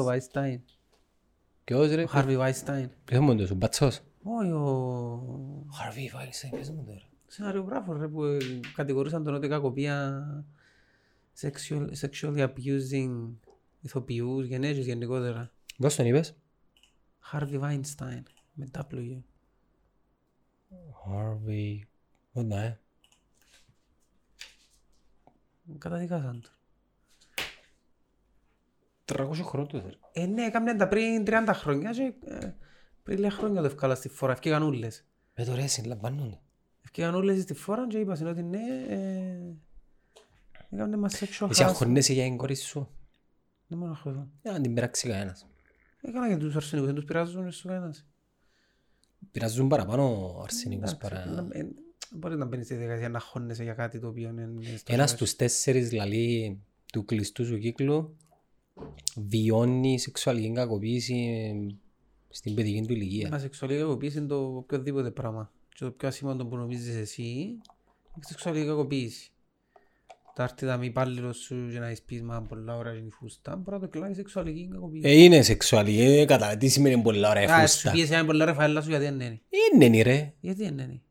ο Βάιστάιν. Ποιος ρε, Ο Χάρβι Βάιστάιν. ποιος είναι μόντος, ο μπατσός; Όχι ο... Harvey Weinstein, ποιος είναι τώρα. Σεναριογράφος ρε που ε, κατηγορούσαν τον ότι κακοπία sexual, sexually abusing ηθοποιούς, γενέζους γενικότερα. Πώς τον είπες. Harvey Weinstein με W. Harvey... Όντα, ε. Καταδικάσαν τον. 300 χρόνια ρε. Ε, ναι, έκαναν τα πριν 30 χρόνια και ε, πριν λίγα χρόνια το ευκάλα στη φορά. Ευκήγαν ούλες. Με το ρε, συλλαμβάνονται. Ευκήγαν ούλες στη φορά και είπαν ότι ναι, ε, έκαναν μας sexual Εσύ harassment. αγχωνέσαι για την κόρη σου; Δεν μπορώ να χωρώ. Για να την πειράξει κανένας. Έκανα και τους αρσενικούς, δεν τους πειράζουν στο κανένας. Πειράζουν παραπάνω ο αρσενικός Εντάξει, παρά... να- ε, Μπορεί να μπαίνεις στη διαδικασία να χώνεσαι για κάτι το οποίο είναι στο Ένας χέρι στους τέσσερις λαλή του κλειστού σου κύκλου βιώνει σεξουαλική κακοποίηση στην παιδική του σου. ηλικία. Μα σεξουαλική κακοποίηση είναι το οποιοδήποτε πράγμα. Και το πιο ασήμαντο που νομίζεις εσύ είναι η σεξουαλική κακοποίηση. Τα έρθει τα μη υπάλληλος σου και να είσαι πεις μα πολλά ώρα είναι η φούστα, μπορεί να το κλάβει σεξουαλική κακοποίηση. Ε, είναι σεξουαλική, ε, κατά τι σημαίνει πολλά ώρα η Α, σου φούστα. πίεσε ένα πολλά ρε φαέλα σου γιατί δεν είναι; Είναι ρε. Γιατί δεν είναι;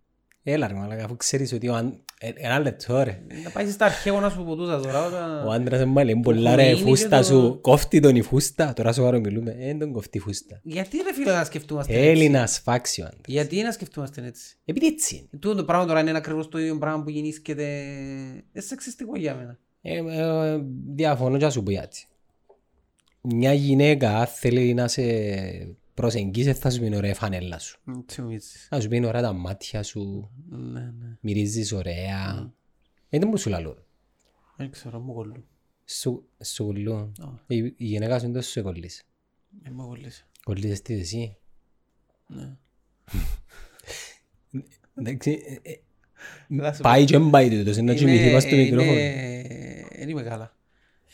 Έλα ρε μαλάκα, αφού ξέρεις ότι ο αν... ε, Ένα λεπτό ρε. Να πάει στα αρχαίγωνα σου που τούτα τώρα. όταν- Ο άντρας είναι μάλλον πολλά ρε είναι και φούστα το- σου. Κόφτει τον η φούστα. Τώρα σου άρα μιλούμε. Ε, δεν τον κοφτεί η φούστα. Γιατί ρε φίλε να σκεφτούμαστε έτσι; Έλληνας φάξιο άντρας. Γιατί να σκεφτούμαστε έτσι; Επειδή έτσι είναι. Τούτο το πράγμα τώρα είναι ακριβώς το ίδιο πράγμα που γεννήσκεται. Είναι σεξιστικό για μένα. Ε, ε, διαφωνώ και να σου πω γιατί. Μια γυναίκα αν θέλει να σε προσεγγίσει θα σου πει είναι ωραία η φανέλα σου. Τι νομίζεις. Θα σου πει είναι ωραία τα μάτια σου, Ναι, ναι. μυρίζεις ωραία. Ε, δεν μου σου λαλώ. Δεν ξέρω, μου κολλού. Σου, σου κολλούν. Ω. Η, η γυναίκα σου δεν σου κολλήσει. Δεν μου κολλήσει. Κολλήσεις τι εσύ. Ναι. Εντάξει, ε, ε, Να σου πάει και πάει τούτος, είναι να κοιμηθείς πας στο είναι- μικρόφωνο. Δεν είμαι καλά.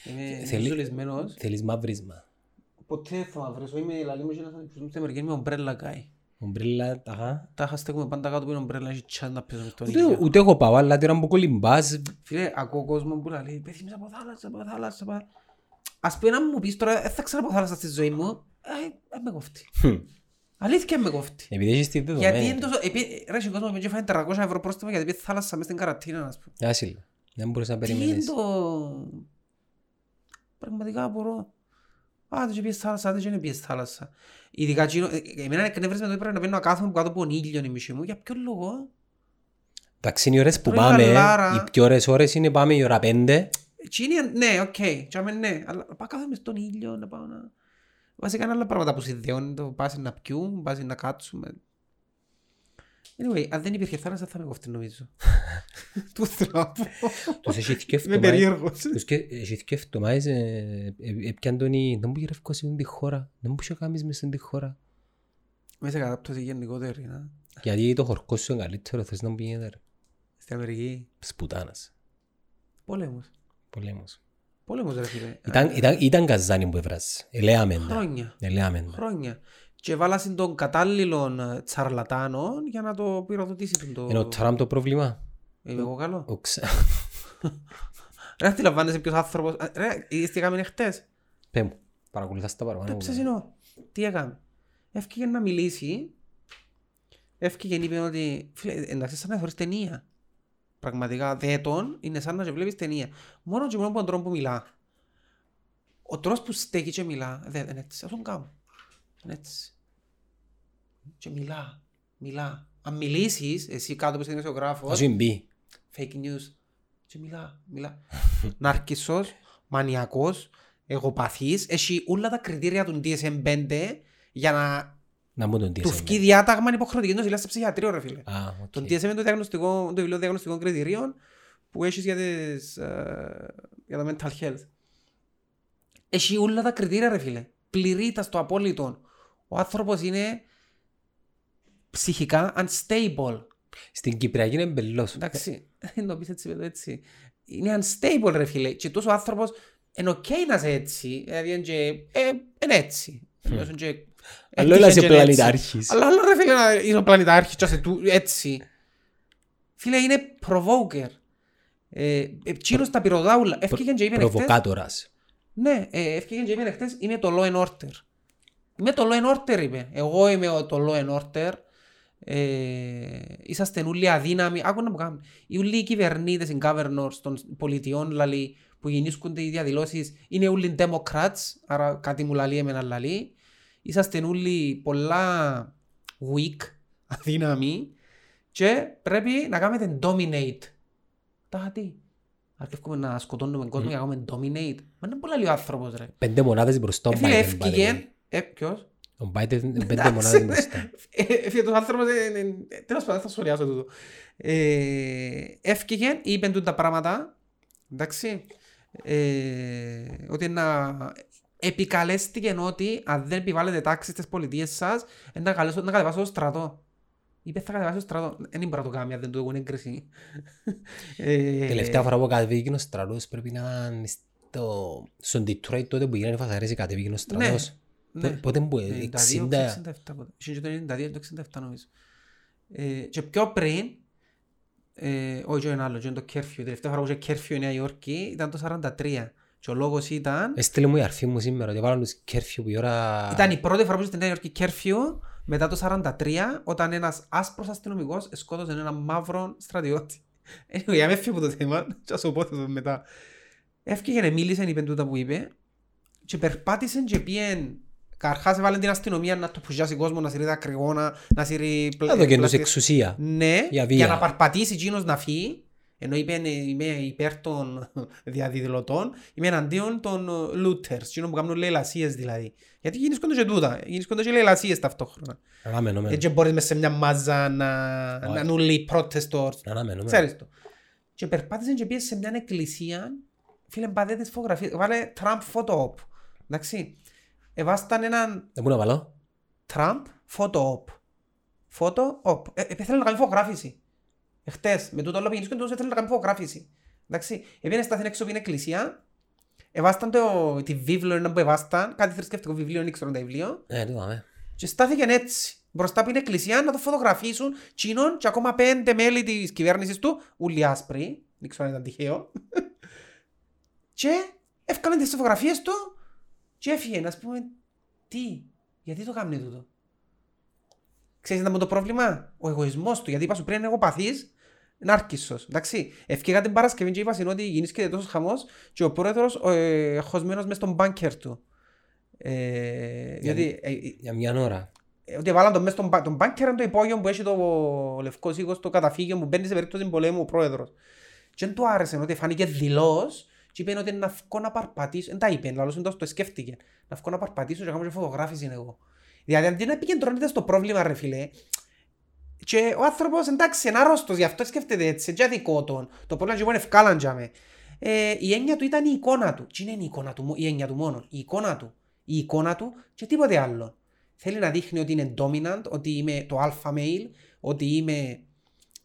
Είμαι Θέλει- ζουλισμένος. Θέλεις μαύρισμα. Ποτέ θα μαυρίσω. Είμαι λαλή μου και να θα ψήσουμε στην Αμερική. Είμαι ομπρέλα guy. Ομπρέλα, ταχά. Τα είχα στέκουμε πάντα κάτω που είναι ομπρέλα και τσάν να παίζω μες στον Ούτε, ήλιο. ούτε εγώ πάω, αλλά τώρα που κολυμπάς, Φίλε, ακούω κόσμο που λέει «Παιδί μέσα από θάλασσα, από θάλασσα». από-» Ας πει να μου πεις τώρα, δεν θα ξέρω από θάλασσα στη ζωή μου, ε, ε, με κόφτει. Χμ. Αλήθεια με κόφτει. επειδή έχεις τη Γιατί δεδομένη. είναι τόσο... επί- Ρε, στον κόσμο που φάει 300 ευρώ πρόστιμα γιατί πήγε θάλασσα μες στην καρατίνα, ας πούμε. Άσυλα. Δεν μπορείς να Τι είναι περιμένεις. το... Πραγματικά μπορώ. Α, δεν πήγες θάλασσα, δεν πήγες θάλασσα. Ειδικά εκείνο, ε, εμένα εκνεύρισμα το πρέπει να παίρνω να κάθομαι κάτω από τον ήλιο η μισή μου. Για ποιο λόγο; Εντάξει, είναι οι ώρες που Τρώει πάμε, χαλάρα. οι πιο ωραίες ώρες είναι πάμε η ώρα πέντε. Εκείνη, ναι, οκ, okay, ναι, αλλά πάω κάθομαι στον ήλιο να πάω να... Βασικά είναι άλλα πράγματα που συνδέουν, το πας να πιούν, πας να κάτσουμε. Anyway, αν δεν υπήρχε θάλασσα θα με κοφτεί νομίζω. Του θράπου. Τους έχει Είμαι θκεύτωμα. περίεργος. Τους και- έχει θκεύτωμα, ε, ε, ε, έπιαν τον ή- δεν μου γυρεύκω σε τη χώρα. Δεν μου είχε κάνεις μες στην τη χώρα. Μέσα κατάπτωση γενικότερη, να. Γιατί το χορκό σου είναι καλύτερο, θες να μου πηγαίνει ρε. Στην Αμερική. Σπουτάνας. Πόλεμος. Πολέμος. Πόλεμος ρε φίλε. Ήταν, ήταν, ήταν καζάνι που έβρασε. Ελέαμεν τα. Χρόνια. Ελέαμεν τα. Χρόνια. Και βάλασαν τον κατάλληλον ε, τσαρλατάνο για να το πυροδοτήσει τον το... Είναι ο Τραμπ το πρόβλημα. Είμαι εγώ καλό. Ο ξα- Ρε, αντιλαμβάνεσαι ποιος άνθρωπος... ε, Ρε, είδες τι έκαμε χτες. Πέ μου, παρακολουθάς τα παραπάνω. Το ψεσινό. Τι έκαμε. Έφυγε να μιλήσει. Έφυγε και είπε ότι... Φίλε, εντάξει, σαν να θεωρείς ταινία. Πραγματικά, δέτον είναι σαν να και βλέπεις ταινία. Μόνο και μόνο από τον τρόπο που μιλά. Ο τρόπος που στέκει και μιλά, δεν είναι έτσι. Ας τον κάνω. Είναι έτσι. Και μιλά. Μιλά. Αν μιλήσεις, εσύ κάτω που είσαι δημοσιογράφος, Όσο είναι μπει. fake news. Και μιλά, μιλά. Ναρκισσός, μανιακός, εγωπαθής, έχει όλα τα κριτήρια του DSM-5 για να Να μου τον του τίσαι. φκεί διάταγμα υποχρεωτική νοσηλεία σε ψυχιατρίο, ρε φίλε. Α, οκ. Το DSM είναι το, διαγνωστικό, το βιβλίο διαγνωστικών κριτηρίων που έχεις για, τις, ε, για το mental health. Έχει όλα τα κριτήρια, ρε φίλε. Πληρεί τα στο απόλυτο. Ο άνθρωπος είναι ψυχικά unstable. Στην Κυπριακή είναι μπελός. Εντάξει, δεν το πεις έτσι, παιδί, έτσι. Είναι unstable ρε φίλε και τόσο άνθρωπος είναι ok να είσαι έτσι, δηλαδή είναι και, ε, είναι έτσι. Ενώ είναι και- Αλλά έτυχε όλα σε και είναι έτσι. πλανητάρχης. Αλλά άλλο ρε φίλε να είναι ο πλανητάρχης και να είσαι του- έτσι. Φίλε είναι provoker. Ε, Εκείνος τα πυροδάουλα. Έφυγε και είπε χτες, Προβοκάτορας. Ναι, ε, έφυγε και είπε χτες, είμαι το law and order. Είμαι το law and order, είπε. Εγώ είμαι ο- το law and order. Ε, είσαστε όλοι αδύναμοι. Άκου να μου κάνουν. Οι όλοι οι κυβερνήτες, οι governors των πολιτιών, λαλή, που γεννήσκονται οι διαδηλώσεις, είναι όλοι democrats, άρα κάτι μου λαλεί εμένα λαλεί. Είσαστε όλοι πολλά weak, αδύναμοι και πρέπει να κάνετε dominate. Τα τι. Αρκεύουμε να σκοτώνουμε κόσμο για να κάνουμε dominate. Μα είναι πολλά λέει ο άνθρωπος ρε. Πέντε μονάδες μπροστά ο Ε, φίλε, Biden. by the έφυγε. Way. Ε, ποιος; Ο Biden είναι πέντε Εντάξει, μονάδες ναι. μπροστά. Ε, Έφυγε τον άνθρωπος, ε, ε, ε, τέλος πάντων θα σχολιάσω τούτο. Ε, Έφυγε, είπε του τα πράγματα, εντάξει, ε, ότι να επικαλέστηκε ότι αν δεν επιβάλλετε τάξη στις πολιτείες σας, ε, να καλέσω- να κατεβάσω το στρατό. Είπε θα κατεβάσω το στρατό. Δεν μπορεί να το κάνει αν δεν του έχουν έγκριση. Ε, Τελευταία φορά που κατεβήκε ο στρατός πρέπει να είναι στο... στον Detroit τότε που γίνανε οι φασαρές κατεβήκε ο στρατός. Ναι. Πο- Πότε που... 92, 60... 67 πότε. Είχε και το 92 το 67 νομίζω. Ε, και πιο πριν, ε, όχι είναι άλλο, είναι το curfew. Η τελευταία φορά που είχε curfew η Νέα Υόρκη ήταν το 43. Και ο λόγος ήταν, Έστειλε μου η αρφή μου σήμερα ότι βάλαν τους κέρφιου που η ώρα... ήταν η πρώτη φορά που είχε στη Νέα Υόρκη curfew μετά το 43 όταν ένας άσπρος αστυνομικός σκότωσε έναν μαύρο στρατιώτη. Anyway, για με φύγω από το θέμα, και ας σου πω το μετά. Έφυγε και μίλησε, είπε τούτα που είπε και περπάτησε και πήγε Καρχάς έβαλε την αστυνομία να το πουσιάσει κόσμο, να σύρει τα κρυγόνα, να σύρει πλα- Να δω και τους πλαστικά- εξουσία. Ναι, Για για, βία. να παρπατήσει εκείνος να φύγει, ενώ είπε «Ε, είμαι υπέρ των διαδηλωτών, είμαι εναντίον των ε, looters, εκείνων που κάνουν λαιλασίες δηλαδή. Γιατί γίνησκονται και τούτα, γίνησκονται και λαιλασίες ταυτόχρονα. Αναμένουμε. Έτσι μπορείς μέσα σε μια μάζα να, Όχι. να είναι όλοι protestors. Αναμένουμε. Ξέρεις το. Και περπάτησε και πήγε σε μια εκκλησία, φίλε πάτε τις φωτογραφίες, βάλε Trump photo op. Εντάξει. Εβάσταν έναν Δεν μπορώ να βάλω. Trump photo op. Photo op. Ε, ε, θέλει να κάνει φωτογράφηση. Εχθές, με τούτο όλο πήγαινε και θέλει να κάνει φωτογράφηση. Εντάξει. Επήγαινε στάθεν έξω από την εκκλησία, εβάσταν το, τη βίβλο ένα που εβάσταν, κάτι θρησκευτικό βιβλίο, δεν ξέρω το βιβλίο, Ε, το δάμε. και στάθηκε έτσι. Μπροστά από την εκκλησία να το φωτογραφίσουν τσίνον και ακόμα πέντε μέλη της κυβέρνησης του, ούλοι άσπροι, δεν ξέρω αν ήταν τυχαίο. και έφκανε τις φωτογραφίες του και έφυγε, να πούμε, τι, γιατί το κάνει τούτο; Ξέρεις τι ήταν το πρόβλημα, ο εγωισμός του, γιατί είπα σου πριν είναι εγωπαθής, είναι άρκισσος, εντάξει. Ευκήγα την Παρασκευή και είπα στην ότι γίνησκεται τόσος χαμός και ο πρόεδρος ε, χωσμένος μες στον μπάνκερ του. Ε, γιατί ε, ε, Για μια ώρα. ε, ότι βάλαν τον μέσα στον μπα- τον μπάνκερ είναι το υπόγειο που έχει το λευκός σίγο στο καταφύγιο που μπαίνει σε περίπτωση πολέμου ο πρόεδρος. Και δεν του άρεσε ότι φάνηκε δηλός και είπε ότι να βγω να παρπατήσω, δεν τα είπε, λαλός εντός το σκέφτηκε, να βγω να παρπατήσω και να κάνω και φωτογράφηση εγώ. Δηλαδή αντί να επικεντρώνεται στο πρόβλημα ρε φίλε, και ο άνθρωπος εντάξει είναι άρρωστος, γι' αυτό σκέφτεται έτσι, και αδικό τον. Το πρόβλημα είναι ότι ευκάλαν για με. Ε, η έννοια του ήταν η εικόνα του. Τι είναι η εικόνα του, η έννοια του μόνο. Η εικόνα του. Η εικόνα του και τίποτε άλλο. Θέλει να δείχνει ότι είναι dominant, ότι είμαι το alpha male, ότι είμαι...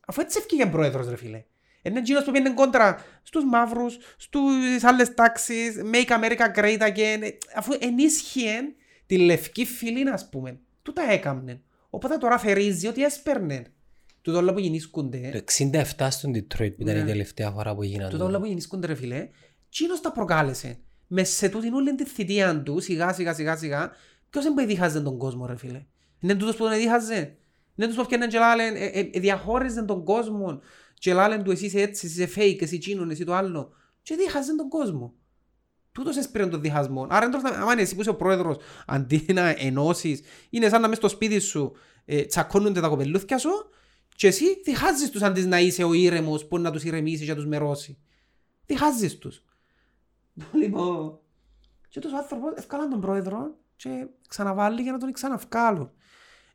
Αφού έτσι έφυγε πρόεδρος ρε φίλε. Είναι εκείνος που πήγαινε κόντρα στους μαύρους, στους άλλες τάξεις, make America great again, ε, αφού ενίσχυε τη λευκή φυλή, ας πούμε. Τούτα έκαμνε. Οπότε τώρα θερίζει ότι έσπερνε. Τούτο όλα που γεννήσκονται. Το 67 στον Detroit που ήταν η Ναι. τελευταία φορά που έγιναν. Τούτα όλα που γεννήσκονται ρε φίλε. Τσίνος τα προκάλεσε. Με σε τούτην όλη τη θητεία του, σιγά σιγά σιγά σιγά, ποιος δεν που εδίχαζε τον κόσμο ρε φίλε; Είναι τούτος που τον εδίχαζε. Είναι τούτος που έφτιαναν και λάλεν, ε, ε, ε, διαχώριζε τον κόσμο. Και λάλεν του εσύ είσαι έτσι, εσύ είσαι fake, εσύ τσίνον, εσύ το άλλο. Και δίχαζε τον κόσμο. Τούτος έσπηρε τον διχασμό. Άρα εντός, άμα είναι εσύ που είσαι ο πρόεδρος, αντί να ενώσεις, είναι σαν να μες στο σπίτι σου ε, τσακώνονται τα κοπελούθια σου και εσύ διχάζεις τους αντί να είσαι ο ήρεμος που να τους ηρεμήσει και να τους μερώσει. Διχάζεις τους. Λοιπόν, και τους άνθρωπος ευκάλαν τον πρόεδρο και ξαναβάλει για να τον ξαναυκάλουν.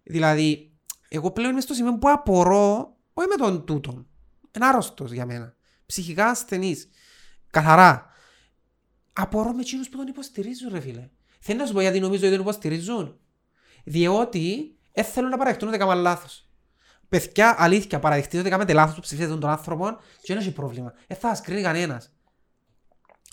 Δηλαδή, εγώ πλέον είμαι στο σημείο που απορώ, όχι με τον τούτον. Είναι άρρωστος για μένα. Ψυχικά ασθενής. Καθαρά. Απορώ με εκείνους που τον υποστηρίζουν, ρε φίλε. Θέλω να σου πω γιατί νομίζω ότι τον υποστηρίζουν. Διότι δεν θέλουν να παραδεχτούν ότι έκαναν λάθος. Παιδιά, αλήθεια, παραδεχτείτε ότι κάνετε λάθος που ψηφίσετε τον άνθρωπο και δεν έχει πρόβλημα. Δεν θα σας κρίνει κανένας.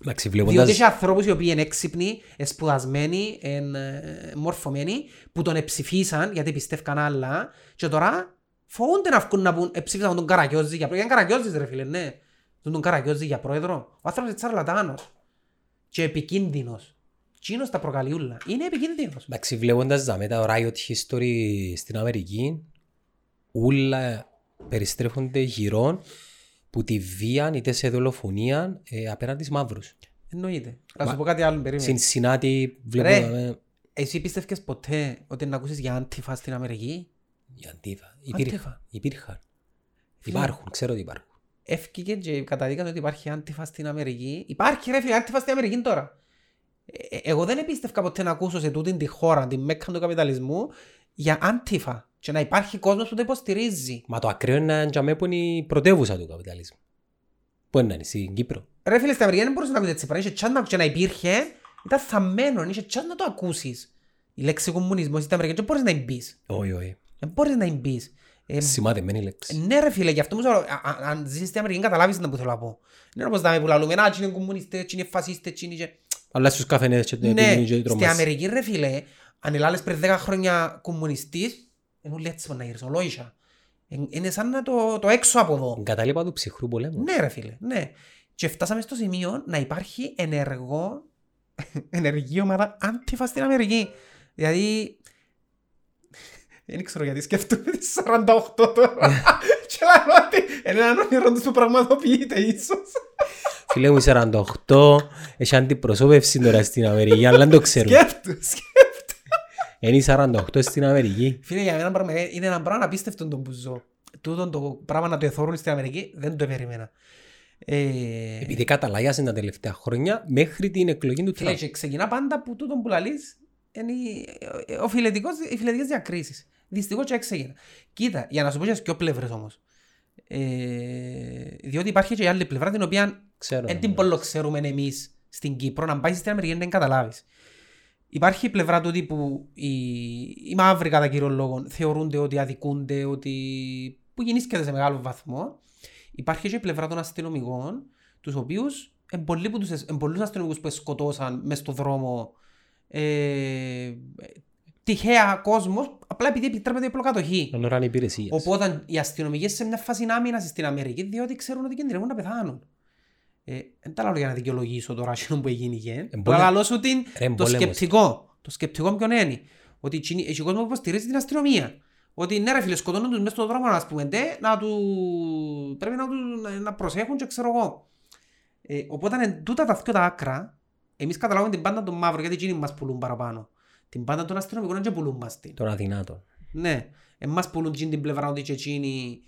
Εντάξει, Διότι βλέποντας... έχει ανθρώπους οι οποίοι είναι έξυπνοι, σπουδασμένοι, εν, ε, μορφωμένοι, που τον εψηφίσαν γιατί πιστεύκαν άλλα και τώρα φοβούνται να βγουν να πούν εψήφισαν τον Καραγιώζη για πρόεδρο. Είναι Καραγιώζης ρε φίλε, ναι. Τον τον Καραγιώζη για πρόεδρο. Ο άνθρωπος είναι τσαρλατάνος. και επικίνδυνος. Τσίνος τα προκαλεί ούλα. Είναι επικίνδυνος. Εντάξει, βλέποντας τα μετά Riot History στην Αμερική, όλα περιστρέφονται γύρω που τη βία είτε σε δολοφονία ε, απέναντι στους μαύρους. Εννοείται. Να Μα- σου πω κάτι άλλο, περίμενε. Συνσυνάτη Ρε. βλέπουμε Εσύ πίστευκες ποτέ ότι να ακούσεις για αντίφα στην Αμερική; Η αντίβα. Υπήρχαν. Αντίφα. Υπήρχαν. Υπάρχουν, ξέρω ότι υπάρχουν. Έφυγε και καταδίκασε ότι υπάρχει αντίφα στην Αμερική. Υπάρχει ρε φίλε αντίφα στην Αμερική τώρα. Ε, ε, εγώ δεν επίστευκα ποτέ να ακούσω σε τούτη τη χώρα, τη μέκα του καπιταλισμού, για αντίφα. Και να υπάρχει κόσμος που το υποστηρίζει. Μα το ακραίο είναι να τζαμέ που είναι η πρωτεύουσα του καπιταλισμού. Πού είναι, στην Κύπρο. Ρε φίλε, στην Αμερική δεν μπορούσε να ακούσει έτσι πράγμα. Είχε τσάν να και να υπήρχε, ήταν θαμμένο, είχε τσάν να το ακούσεις. Η λέξη κομμουνισμός στην Αμερική δεν μπορείς να μπεις. Όχι, όχι. Δεν μπορείς να μπεις. Ε, Σημαδεμένη λέξη. Ναι ρε φίλε, γι' αυτό μου σου λέω, α- α- αν ζεις στην Αμερική καταλάβεις τι που θέλω να πω. Δεν είναι όπως δάμε που λαλούμε, «Α, έτσι είναι κομμουνιστές, έτσι είναι φασίστες, έτσι είναι και...» Αλλά στους καφενές και το Ναι, επιμείνει και το στην τρομάς. Αμερική ρε φίλε, αν ελάλες πριν 10 χρόνια κομμουνιστής, είναι όλοι έτσι να γυρίσουν, ολόγησα. Ε, Είναι σαν να το, το έξω από εδώ. Εγκαταλείπα του ψυχρού πολέμου. Ναι ρε φίλε, ναι. Και φτάσαμε στο σημείο να υπάρχει ενεργό, ενεργή ομάδα αντίφα στην Αμερική. Δηλαδή, δεν ξέρω γιατί σκέφτομαι τις 48 τώρα. Και λέω ότι είναι έναν όνειρο τους που πραγματοποιείται ίσως. Φίλε μου, η 48 έχει αντιπροσώπευση τώρα στην Αμερική, αλλά δεν το ξέρουμε. Σκέφτου, σκέφτου. Είναι η 48 στην Αμερική. Φίλε, για μένα πράγμα, είναι ένα πράγμα απίστευτο το που ζω. Τούτο το πράγμα να το εθώρουν στην Αμερική δεν το περίμενα. Ε, Επειδή καταλάγιασαν τα τελευταία χρόνια μέχρι την εκλογή του Φίλε, Τραμπ. και ξεκινά πάντα που τούτο που λαλείς είναι η- ο φιλετικός, οι φιλετικές διακρίσεις. Δυστυχώς και έξεγινα. Κοίτα, για να σου πω και στις δυο πλευρές όμως. Ε, διότι υπάρχει και η άλλη πλευρά την οποία Ξέρω. δεν την πολύ ξέρουμε εμείς στην Κύπρο. Να πάει στην Αμερική δεν καταλάβεις. Υπάρχει η πλευρά του που οι, οι μαύροι κατά κύριο λόγο θεωρούνται ότι αδικούνται, ότι που γεννήσκεται σε μεγάλο βαθμό. Υπάρχει και η πλευρά των αστυνομικών, τους οποίους εν πολλοί που τους, εν πολλούς αστυνομικούς που σκοτώσαν μες στο δρόμο ε, τυχαία κόσμος, απλά επειδή επιτρέπεται η πλοκατοχή. Τον ώρα υπηρεσίας. Οπότε οι αστυνομικοί σε μια φάση άμυνας στην Αμερική, διότι ξέρουν ότι κινδυνεύουν να πεθάνουν. Ε, δεν τα λέω για να δικαιολογήσω τώρα αυτό που έγινε. Εμπόλεμ- Αλλά λαλώ σου την, Ρε, το εμπόλεμος. σκεπτικό. Το σκεπτικό ποιον είναι. Ότι εκείνοι- έχει κόσμος που υποστηρίζει την αστυνομία. Ότι ναι ρε φίλε σκοτώνουν τους μέσα στον δρόμο να πούμε ντε, να του... πρέπει να, του... να- να προσέχουν και ξέρω εγώ. Ε, οπότε είναι τούτα τα δυο τα άκρα, εμείς καταλάβουμε την πάντα των μαύρων γιατί εκείνοι μας πουλούν παραπάνω. Την πάντα των αστυνομικών δεν και πουλούν μας την. Των αδυνάτων. Ναι, εμάς πουλούν τζιν την πλευρά ότι και εκείνοι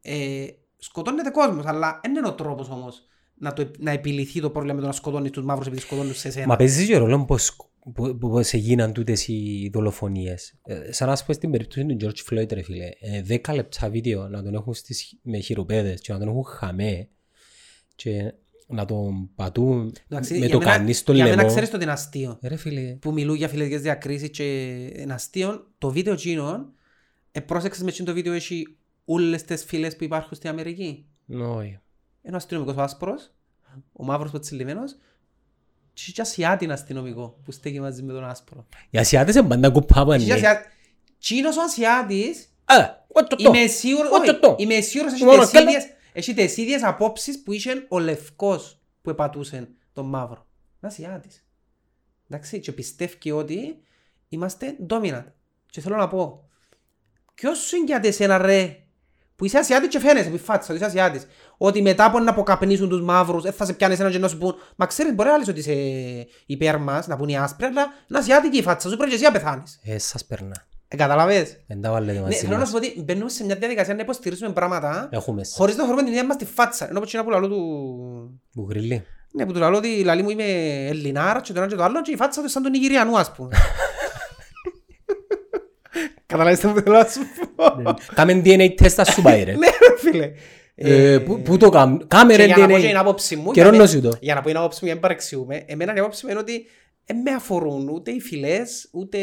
ε, σκοτώνεται κόσμος, αλλά δεν είναι ο τρόπος όμως να, το, να επιληθεί το πρόβλημα με το να σκοτώνεις τους μαύρους επειδή σκοτώνουν σε σένα. Μα παίζεις και ρόλο πώς, που- που- πώς έγιναν τούτες οι δολοφονίες. Ε, σαν να σου πω στην περίπτωση του George Floyd ρε φίλε, ε, 10 λεπτά βίντεο να τον έχουν στις, με χειροπέδες και να τον έχουν χαμέ και να τον πατούν Εντάξει, με για το μένα- κανείς στο Για μένα λαιμό. ξέρεις το ότι είναι αστείο. Ε, Ρε φίλε, Που μιλούν για φιλετικές διακρίσεις και είναι αστείο. Το βίντεο εκείνο, ε, πρόσεξες με εκείνο το βίντεο έχει όλες τις φυλές που υπάρχουν στην Αμερική; όχι. Είναι ο αστυνομικός ο άσπρος, ο μαύρος ο τσιλιμένος και και ασιάτιν αστυνομικό που στέκει μαζί με τον άσπρο. Οι Ασιάτες είναι πάντα κουπάπαν. Και ασιά- Τσίνος ο ασιάτης Α, ό,τι το. Είμαι σίγουρος, Όχι, όχι, το. είμαι σίγουρος έχει Μόνο τις καλά. ίδιες- έχει τις ίδιες απόψεις που είχε ο λευκός που επατούσε τον μαύρο. Είναι Ασιάτης. Εντάξει, και πιστεύει ότι είμαστε dominant. Και θέλω να πω, ποιος σου εγκιάται εσένα ρε, που είσαι Ασιάτης και φαίνεσαι, που φάτσα, ότι είσαι Ασιάτης, ότι μετά από να αποκαπνίσουν τους μαύρους, δεν θα σε πιάνεις έναν και να σου πούν, μα ξέρεις μπορεί να λες ότι είσαι υπέρ μας, να πούν οι άσπροι, αλλά είναι Ασιάτικη η φάτσα σου, πρέπει και εσύ να πεθάνεις. Ε, σας περνά. Ε, καταλαβες. Δεν τα βάλετε Ναι, μαζί θέλω να μας. σου πω ότι μπαίνουμε σε μια διαδικασία να υποστηρίζουμε πράγματα Έχουμε σας. χωρίς να χωρούμε την ίδια μας τη φάτσα. Ενώ που που λαλώ του... Μπουγριλί. Ναι, που του λαλώ ότι λαλή μου είμαι Ελληνάρα και το ένα και το άλλο και η φάτσα του σαν τον Ιγυριανού ας πούμε. Καταλάβεις τι που θέλω να σου πω; Κάμε DNA τεστ ας σου πάει ρε. Ναι ρε φίλε. Ε, πού- Πού το κάμε. Κάμε Και ρε για να πω και την DNA. άποψη μου, Καιρό για να- να σου το. για να πω την άποψη μου, για να μην παρεξιούμε, εμένα η άποψη μου είναι ότι δεν με αφορούν ούτε οι φυλές, ούτε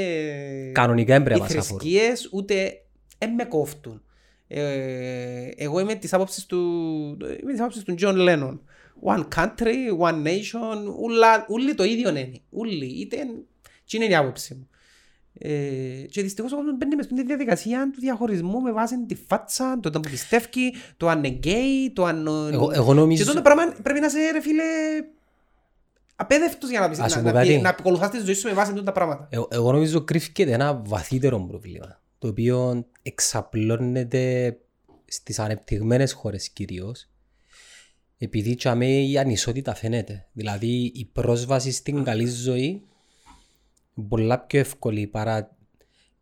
Κανονικά δεν πρέπει οι να μας αφορούν. θρησκείες, ούτε δεν με κόφτουν. Ε, εγώ είμαι της άποψης του, είμαι της άποψης του John Lennon. One country, one nation, ούλα, όλοι το ίδιο είναι. Όλοι, είτε, τι είναι η άποψη μου. Ε, και δυστυχώς ο κόσμος μπαίνει μες στην διαδικασία του διαχωρισμού με βάση τη φάτσα, το που πιστεύει, το αν είναι γκέι, το αν... Εγώ- εγώ Και νομίζω... τότε πράγμα πρέπει να σε ρε φίλε απέδευτος για να, πεις, Ας σου να, πω να, κάτι. να ακολουθάς τη ζωή σου με βάση τούτα τα πράγματα. Ε, εγώ νομίζω κρύφκεται ένα βαθύτερο πρόβλημα, το οποίο εξαπλώνεται στις ανεπτυγμένες χώρες κυρίως, επειδή τσάμε η ανισότητα φαίνεται. Δηλαδή η πρόσβαση στην καλή ζωή είναι πολλά πιο εύκολη παρά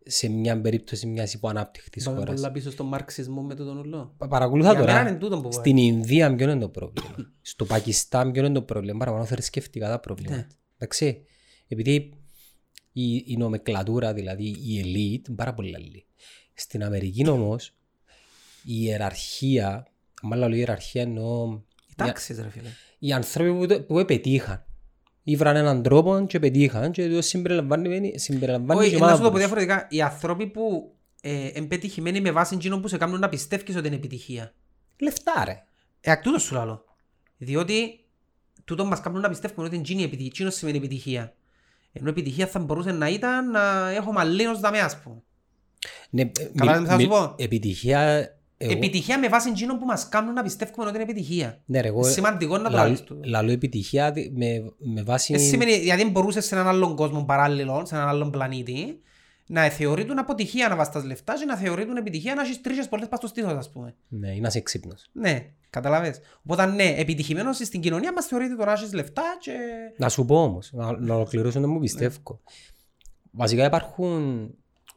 σε μια περίπτωση μιας υποανάπτυκτης Πάμε χώρας. πολλά πίσω στο μαρξισμό με τον ουλό. Πα- Παρακολουθά Για μένα τώρα. είναι τούτο που πάει. Στην Ινδία ποιο είναι το πρόβλημα. Στο Πακιστάν ποιο είναι το πρόβλημα. Παραπάνω θρησκευτικά τα προβλήματα. Ναι. Εντάξει. Επειδή η, η νομεκλατούρα, δηλαδή η elite, είναι πάρα πολύ άλλη. Στην Αμερική όμως η ιεραρχία, μάλλον η ιεραρχία εννοώ Οι τάξεις ρε φίλε. οι άνθρωποι που, το- που επετύχαν. Ήβραν έναν τρόπο και πετύχαν και το συμπεριλαμβάνει, συμπεριλαμβάνει Όχι, και να σου το πω μαύρους. διαφορετικά. Οι άνθρωποι που ε, είναι πετυχημένοι με βάση εκείνο που σε κάνουν να πιστεύεις ότι είναι επιτυχία. Λεφτά ρε. Ε, ακ' τούτος σου λαλώ. Διότι τούτο μας κάνουν να πιστεύουμε ότι εκείνη η επιτυχία, εκείνος σημαίνει επιτυχία. Ενώ επιτυχία θα μπορούσε να ήταν να έχω μαλλίνος δαμέ ας πούμε. Ναι, Καλά, μι- θα σου μι- πω; Επιτυχία... εγώ- Επιτυχία με βάση εκείνο που μας κάνουν να πιστεύουμε ότι είναι επιτυχία. Ναι, ρε, εγώ Σημαντικό να το λαλώ- λάβεις τούτο. Λαλώ επιτυχία δι- με, με βάση... Ε, σημαίνει, γιατί μπορούσες σε έναν άλλον κόσμο παράλληλο, σε έναν άλλον πλανήτη, να θεωρείτουν αποτυχία να βαστάς λεφτά και να θεωρείτουν επιτυχία να έχεις τρίχες πολλές πας στο στήθος, ας πούμε. Ναι, να είσαι ξύπνος. Ναι, καταλαβες. Οπότε ναι, επιτυχημένος στην κοινωνία μας θεωρείται το να έχεις λεφτά και... Να σου πω όμως, να, να ολοκληρώσω να μου πιστεύω. Βασικά υπάρχουν...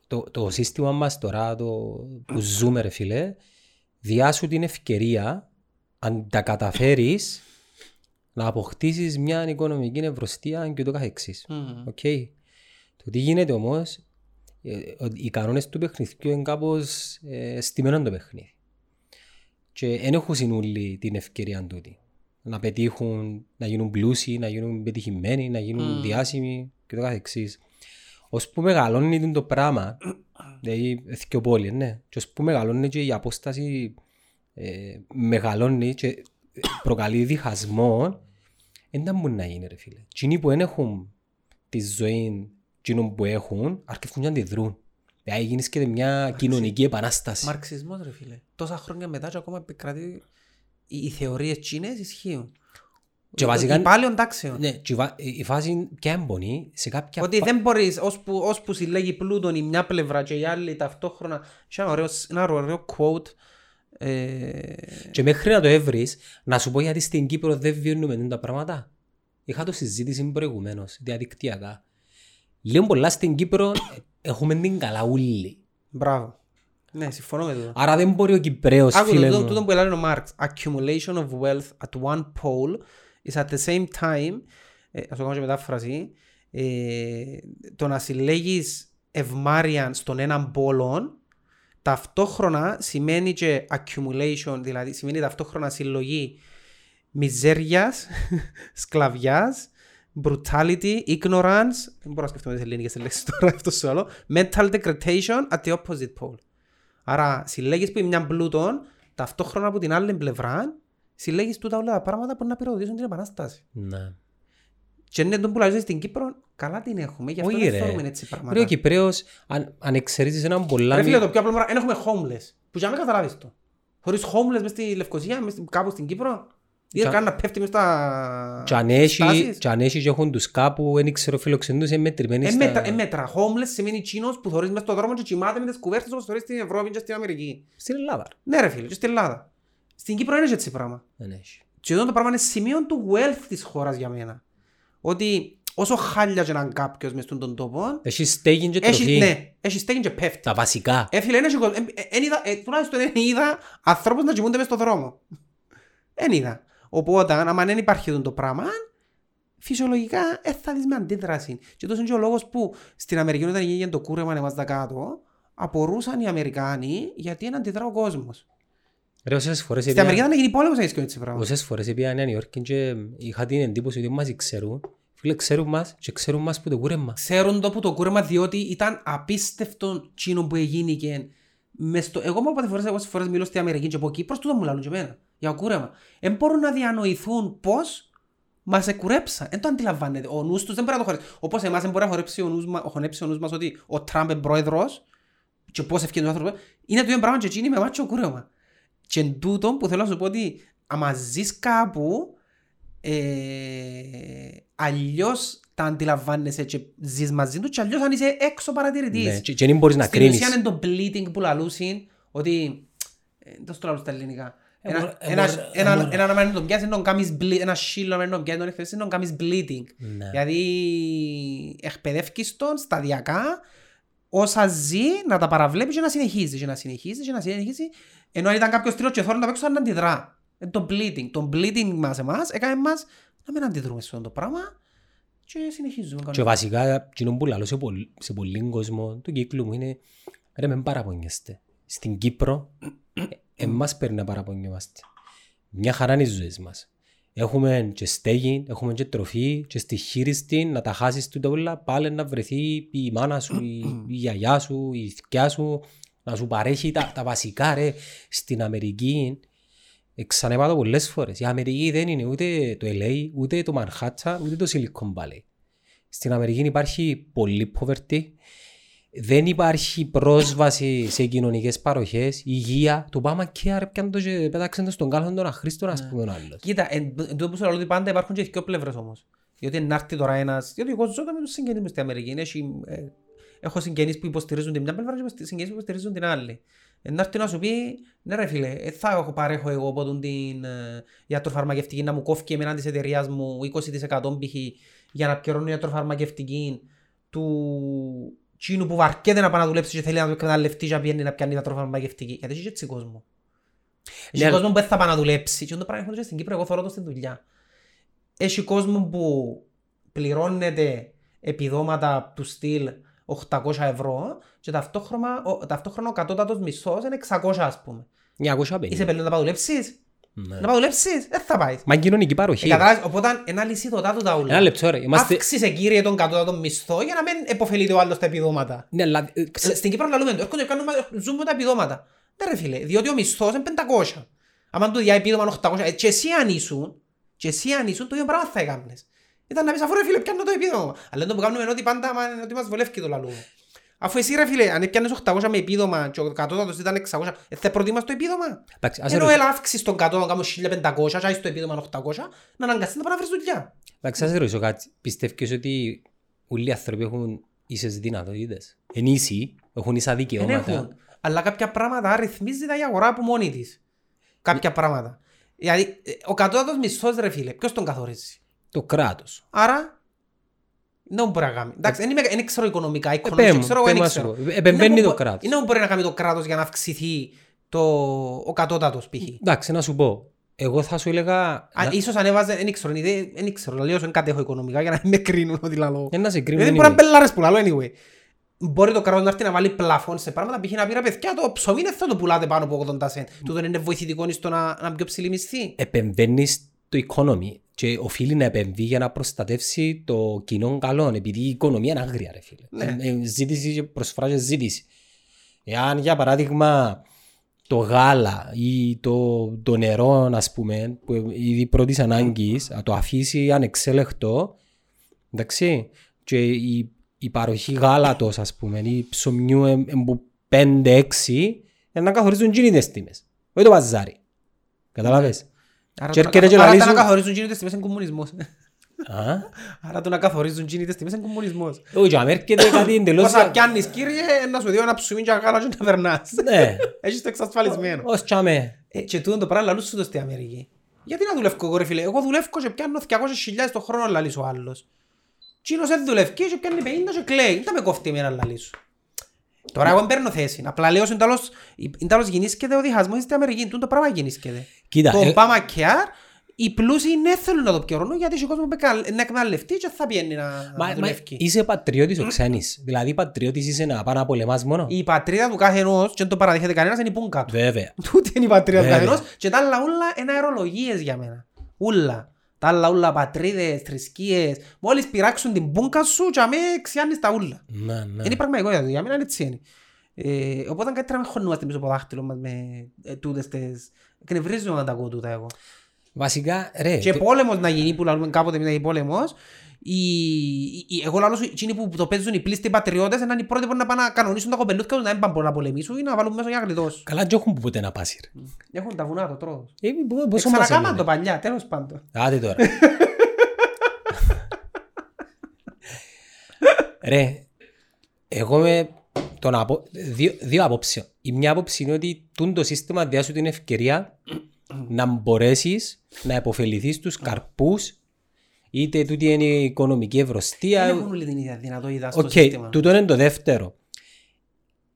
Το, το σύστημα μας τώρα, το, που ζούμε ρε φίλε, διά σου την ευκαιρία, αν τα καταφέρεις, να αποκτήσεις μια οικονομική ευρωστία και το καθεξής. Μμμ. Οκ. Το τι γίνεται όμως, ε, ότι οι κανόνες του παιχνιδιού είναι κάπως ε, στημένο το παιχνίδι. Και δεν έχουν συνούλοι την ευκαιρία τούτη. Να πετύχουν, να γίνουν πλούσιοι, να γίνουν πετυχημένοι, να γίνουν Μμ. διάσημοι και το καθεξής. Ως που μεγαλώνει το πράγμα, δηλαδή εθικιοπόλη, ναι, και ως που μεγαλώνει και η απόσταση ε, μεγαλώνει και προκαλεί διχασμό, δεν θα μπορεί να γίνει ρε φίλε. Εκείνοι που δεν έχουν τη ζωή εκείνων που έχουν, αρκεύουν να αντιδρούν. Δηλαδή γίνεις μια κοινωνική επανάσταση. Μαρξισμός ρε φίλε. Τόσα χρόνια μετά και ακόμα επικρατεί οι, οι θεωρίες τσίνες ισχύουν. Και βασικά- Οι πάλαιων τάξεων. Ναι, και η βα- η φάση και έμπονη σε κάποια Ότι φα- δεν μπορείς, ώσπου, ώσπου συλλέγει πλούτον η μια πλευρά και η άλλη ταυτόχρονα. Είχε ένα ωραίο, ένα ωραίο quote. Ε, Και μέχρι να το έβρεις, να σου πω γιατί στην Κύπρο δεν βιώνουμε τα πράγματα. Είχα το συζήτηση προηγουμένως, διαδικτυακά. Λέω πολλά στην Κύπρο ε, έχουμε την καλά ούλη. μπράβο. Ναι, συμφωνώ με τούτο. Άρα δεν μπορεί ο Κυπρέος, Άκου φίλε το, μου. τούτο που έλεγε ο Μάρξ. Accumulation of wealth at one pole is at the same time, ε, ας το κάνω και μετάφραση, ε, το να συλλέγεις ευμάρεια στον έναν πόλο, ταυτόχρονα σημαίνει και accumulation, δηλαδή σημαίνει ταυτόχρονα συλλογή μιζέριας, σκλαβιάς, brutality, ignorance, δεν μπορώ να σκεφτούμε τις ελληνικές λέξεις τώρα, αυτό σε άλλο, mental degradation at the opposite pole. Άρα συλλέγεις που είναι μια πλούτον, ταυτόχρονα από την άλλη πλευρά, συλλέγεις τούτα όλα τα πράγματα που να πυροδοτήσουν την επανάσταση. Ναι. Και είναι τον που λάζεις στην Κύπρο, καλά την έχουμε, γι' αυτό Όχι, δεν ρε. θέλουμε έτσι Ρε ο πράγματα. Κυπρέος, αν, αν εξαιρέσεις έναν πολλά... Ρε φίλε, μη- το πιο απλό πράγμα, δεν έχουμε homeless. Που για να μην καταλάβεις το. Χωρίς homeless μες στη Λευκοσία, μες στην- κάπου στην Κύπρο, ή Τσα- κάνει να πέφτει μες στα Και αν έχει, στάσεις. και αν έχεις και έχουν τους κάπου, δεν ξέρω, φιλοξενούς, είναι μετρημένοι Ε, στα... μέτρα, ε, μέτρα. Homeless σημαίνει τσίνος που θωρείς μες στον δρόμο και κοιμάται με τις κουβέρτες όπως θωρείς στην Ευρώπη και στην Αμερική. Στην Ελλάδα. Ναι ρε φίλε, και στην Ελλάδα. Στην Κύπρο είναι έτσι πράγμα. Δεν έχει. Και εδώ το πράγμα είναι σημείο του wealth της χώρας για μένα. Ότι όσο χάλια και να είναι κάποιος μες στον τον τόπο, Έχει στέγη και έχει, τροφή. ναι, έχει στέγη και πέφτει. Τα βασικά. Ε, φίλε, εν έχει κόσμο. Ε, ε, εν είδα- ε, τουλάχιστον δεν είδα ανθρώπους να κοιμούνται μες στον δρόμο. Δεν είδα. Οπότε, άμα δεν υπάρχει αυτό το πράγμα, φυσιολογικά ε, θα δεις με αντίδραση. Και τόσο είναι και ο λόγος που στην Αμερική όταν έγινε το κούρεμα εμάς τα κάτω, απορούσαν οι Αμερικάνοι γιατί είναι αντιδρά ο κόσμος. Ρε, όσες φορές Στην έπια- Αμερική όταν γίνει πόλεμος έχεις και έτσι πράγμα. όσες φορές πήγα Νέα Υόρκη και είχα την εντύπωση ότι μας ξέρουν. Φίλε, ξέρουν μας και ξέρουν μας που το κούρεμα. Ξέρουν το που το κούρεμα διότι ήταν απίστευτο τσίνο που έγινε μες στο... Εγώ μου όποτε φορές, εγώ φορές μιλώ στην Αμερική και από εκεί, προς τούτο μου λαλούν και εμένα, για το κούρεμα. Δεν μπορούν να διανοηθούν πώς μας εκουρέψαν. Δεν το αντιλαμβάνεται. Ο νους τους δεν μπορεί να το χωρέσει. Όπως εμάς δεν μπορεί να χορέψει ο νους, μα- χωνέψει ο νους μας ότι ο Τραμπ είναι πρόεδρος και πώς ευκαιρνεί ο άνθρωπος. Είναι το ίδιο πράγμα και εκείνοι με μάτσο κούρεμα. Και εν τούτο που θέλω να σου πω ότι άμα ζεις κάπου ε, αλλιώς τα αντιλαμβάνεσαι και ζεις μαζί τους και αλλιώς αν είσαι έξω παρατηρητής. Ναι, και, και δεν μπορείς να Στην κρίνεις. ουσία είναι το bleeding που λαλούσιν ότι... ε, Δεν το λαλούν στα ελληνικά. Ε, Ένα- μωρέ, ε, ένα- μωρέ, ε, ένα- μωρέ. Έναν άμα είναι τον πιάσεις, να τον κάνεις ble- ένα σύλλο να τον πιάσεις, να τον εκπαιδεύσεις, να τον κάνεις bleeding. Ναι. Γιατί εκπαιδεύκεις τον σταδιακά όσα ζει να τα παραβλέπει και να συνεχίζει και να συνεχίζει και να συνεχίζει ενώ αν ήταν κάποιος τρίτος και θέλω να παίξω να αντιδρά. Είναι το bleeding. Το bleeding μας εμάς έκανε μας να μην αντιδρούμε σε αυτό το πράγμα και συνεχίζουμε. Και βασικά, εκείνο που λαλώ σε, πολλ- σε πολλοί κόσμο του κύκλου μου είναι ρε μην παραπονιέστε. Στην Κύπρο, ε, εμάς παίρνει να παραπονιόμαστε. Μια χαρά είναι οι ζωές μας. Έχουμε και στέγη, έχουμε και τροφή και στη χείριστη να τα χάσεις τούτα όλα πάλι να βρεθεί η μάνα σου, η, η γιαγιά σου, η θκιά σου να σου παρέχει τα, τα βασικά ρε. Στην Αμερική ε, ξαναίπα το πολλές φορές. Η Αμερική δεν είναι ούτε το LA, ούτε το Manhattan, ούτε το Silicon Valley. Στην Αμερική υπάρχει πολύ poverty. Δεν υπάρχει πρόσβαση σε κοινωνικές παροχές, υγεία. Το πάμε και άρα πιάνε το και πέταξαν το στον κάλαθο τον αχρήστον, ας πούμε, ο άλλος. Κοίτα, εν εν τούτο που σου λέω ότι πάντα υπάρχουν και δύο πλευρές όμως. Διότι να έρθει τώρα ένας, διότι εγώ ζω με τους συγγενείς μου στην Αμερική. Έχει, ε, έχω συγγενείς που υποστηρίζουν την μια πλευρά και συγγενείς που υποστηρίζουν την άλλη. Ε, να έρθει να σου πει, ναι ρε φίλε, ε, θα έχω παρέχω εγώ από τον την ε, ιατροφαρμακευτική να μου κόφει εμένα της εταιρείας μου 20% π.χ. για να πληρώνω ιατροφαρμακευτική του τσίνου που βαρκέται να πάει να δουλέψει και θέλει να το εκμεταλλευτεί και να πιένει να πιάνει ιατροφαρμακευτική. Γιατί έχει έτσι κόσμο. Έχει Ναι, κόσμο που δεν θα πάει να δουλέψει. Και το πράγμα έχουμε και στην Κύπρο, εγώ θέλω το στην δουλειά. Έχει κόσμο που πληρώνεται επιδόματα του στυλ 800 ευρώ και ταυτόχρονα, ο, ταυτόχρονα ο κατώτατος μισθός είναι 600 ας πούμε. 950. Είσαι πελή να πάει δουλέψεις. Ναι. Να πάει δουλέψεις. Δεν θα πάει. Μα κοινωνική παροχή. Ε, καταλάβεις, οπότε ένα λυσίδωτά του τα ούλα. Ένα λεπτό ρε. Είμαστε... Αύξησε κύριε τον κατώτατο μισθό για να μην επωφελείται ο άλλος τα επιδόματα. Ναι, αλλά... ε, ξε- Στην Κύπρο λαλούμε το, έρχονται και κάνουμε, ζούμε με τα επιδόματα. Ναι ρε φίλε, διότι ο μισθός είναι 500. Αν του διά επίδομα 800, ε, και εσύ αν ήσουν, και εσύ αν ήσουν, το ίδιο πράγμα θα έκανες. Ήταν να πεις αφού ρε φίλε πιάνω το επίδομα. Αλλά το που κάνουμε είναι ότι πάντα μα- είναι ότι μας βολεύει το λαλούμε. Αφού εσύ ρε φίλε, αν έπιανες 800 με επίδομα και ο κατώτατος ήταν 600, ε, θα προτιμάς το επίδομα. Εντάξει, ας Ενώ ρωτήσω- έλα αύξηση στον κατώτατο, κάνω 1500, και άσεις το επίδομα 800, να αναγκαστείς να πάει να βρεις δουλειά. Εντάξει, ας σε ρωτήσω κάτι. Πιστεύεις ότι όλοι οι άνθρωποι έχουν ίσες δυνατότητες; Είναι ίσοι, έχουν ίσα Δεν δικαιώματα. έχουν. Αλλά κάποια πράγματα ρυθμίζει τα η αγορά από μόνη της. Κάποια πράγματα. Δηλαδή, ε, ο κατώτατος μισθός ρε φίλε, ποιος τον καθορίζει; Το κράτος. Άρα, δεν μπορεί να κάνει. Εντάξει, δεν, είμαι, δεν ξέρω οικονομικά, Ε, οικονομικά, πέ μου, ξέρω, πέ δεν μου, ας ξέρω. σου πω. Επεμβαίνει Είναι το που- κράτος. Είναι που μπορεί να κάνει το κράτος για να αυξηθεί το, ο κατώτατος π.χ. Εντάξει, να σου πω. Εγώ θα σου έλεγα... Αν, να- ίσως αν έβαζε, δεν ξέρω, δεν δεν ξέρω, λέω δεν κατέχω οικονομικά για να μην με κρίνουν ότι λαλώ. Για να σε κρίνω. Δεν anyway. μπορεί να μπελάρες που λαλώ anyway. Μπορεί το κράτος να έρθει να βάλει πλαφόν σε πράγματα, π.χ. να πει ρε παιδιά το ψωμί δεν θα το πουλάτε πάνω από 80 cent. Τούτο είναι βοηθητικό στο να, να πιο ψηλή μισθή. επεμβαίνεις στο economy και οφείλει να επεμβεί για να προστατεύσει το κοινό καλό επειδή η οικονομία είναι άγρια ρε φίλε. Ναι. Ε, ε, ζήτηση και προσφορά και ζήτηση. Εάν για παράδειγμα το γάλα ή το, το νερό ας πούμε που ήδη πρώτης ανάγκης να το αφήσει ανεξέλεκτο εντάξει και η, η παροχή γάλατος ας πούμε ή ψωμιού εμ- εμ που 5-6 για να καθορίζουν γίνητες τιμές όχι το παζάρι καταλάβες; Άρα Και το να έρχεται και καθο- άρα λαλείς τα να σου- καθορίζουν γίνητες τιμές είναι κομμουνισμός. Α, Άρα το να καθορίζουν γίνητες τιμές είναι κομμουνισμός. όχι και αν έρχεται κάτι εντελώς Όσα πιάνεις κύριε, να σου δει ένας ψουμί και γάλα και να περνάς. ναι Έχεις το εξασφαλισμένο. ως τσάμε Ε, Και τούτο το πράγμα λαλούς σου το στην Αμερική. Γιατί να δουλεύω εγώ ρε φίλε; Εγώ δουλεύω και πιάνω 200.000 το χρόνο λαλείς ο άλλος. Τσίνος δεν δουλεύει και πιάνει 50 και κλαίει. Δεν τα με κόφτει εμένα λαλείς σου. Τώρα εγώ δεν παίρνω θέση. Απλά λέω είναι τέλος, είναι τέλος γεννήσκεται ο διχασμός στην Αμερική. Τούτο το πράγμα γεννήσκεται. Κοίτα, Το ε, Obamacare, οι πλούσιοι δεν θέλουν να το πιερώνουν γιατί έχει κόσμος που κα- να εκμεταλλευτεί και θα πιένει να μα, μα, δουλεύει. είσαι πατριώτης ο ξένης δηλαδή πατριώτης είσαι να πάει να πολεμάς μόνο Η πατρίδα του κάθε ενός και δεν το παραδέχεται κανένας είναι η πούγκα του. βέβαια Τούτη είναι η πατρίδα του Βέβαια. καθενός και τα άλλα ούλα είναι αερολογίες για μένα. Ούλα. Τα άλλα ούλα πατρίδες, θρησκείες. Μόλις πειράξουν την πούγκα σου και αμέ ξιάνεις τα ούλα. ναι, ναι. Είναι πραγματικότητα του. Για μένα είναι έτσι είναι. Ε, οπότε κάτι να με χωνούμαστε πίσω από το δάχτυλο μας με ε, τούτες τις... Εκνευρίζομαι να τα ακούω τούτα εγώ. Βασικά ρε Και το- πόλεμος να γίνει που λαλούμε κάποτε μετά γίνει πόλεμος, οι, οι, εγώ λαλώ σου, εκείνοι που το παίζουν οι πλήστοι πατριώτες είναι οι πρώτοι που να πάνε να κανονίσουν τα κοπελούθια τους να μην πάνε να πολεμήσουν ή να βάλουν μέσα για να γλιτώσουν. Καλά και έχουν που ποτέ να πάσει ρε. Έχουν τα βουνά το τρώω. Ε, πο- πόσο μας Ξανακάμαν έμεινε. το παλιά, τέλος πάντων. Άντε τώρα. Ρε, εγώ με τον απο... δύο, δύο απόψεων. Η μια άποψη είναι ότι τούν το σύστημα διά σου την ευκαιρία να μπορέσεις να υποφεληθείς τους καρπούς είτε τούτη είναι η οικονομική ευρωστία. Δεν έχουν όλη την ίδια δυνατότητα στο Οκ, σύστημα. τούτο είναι το δεύτερο.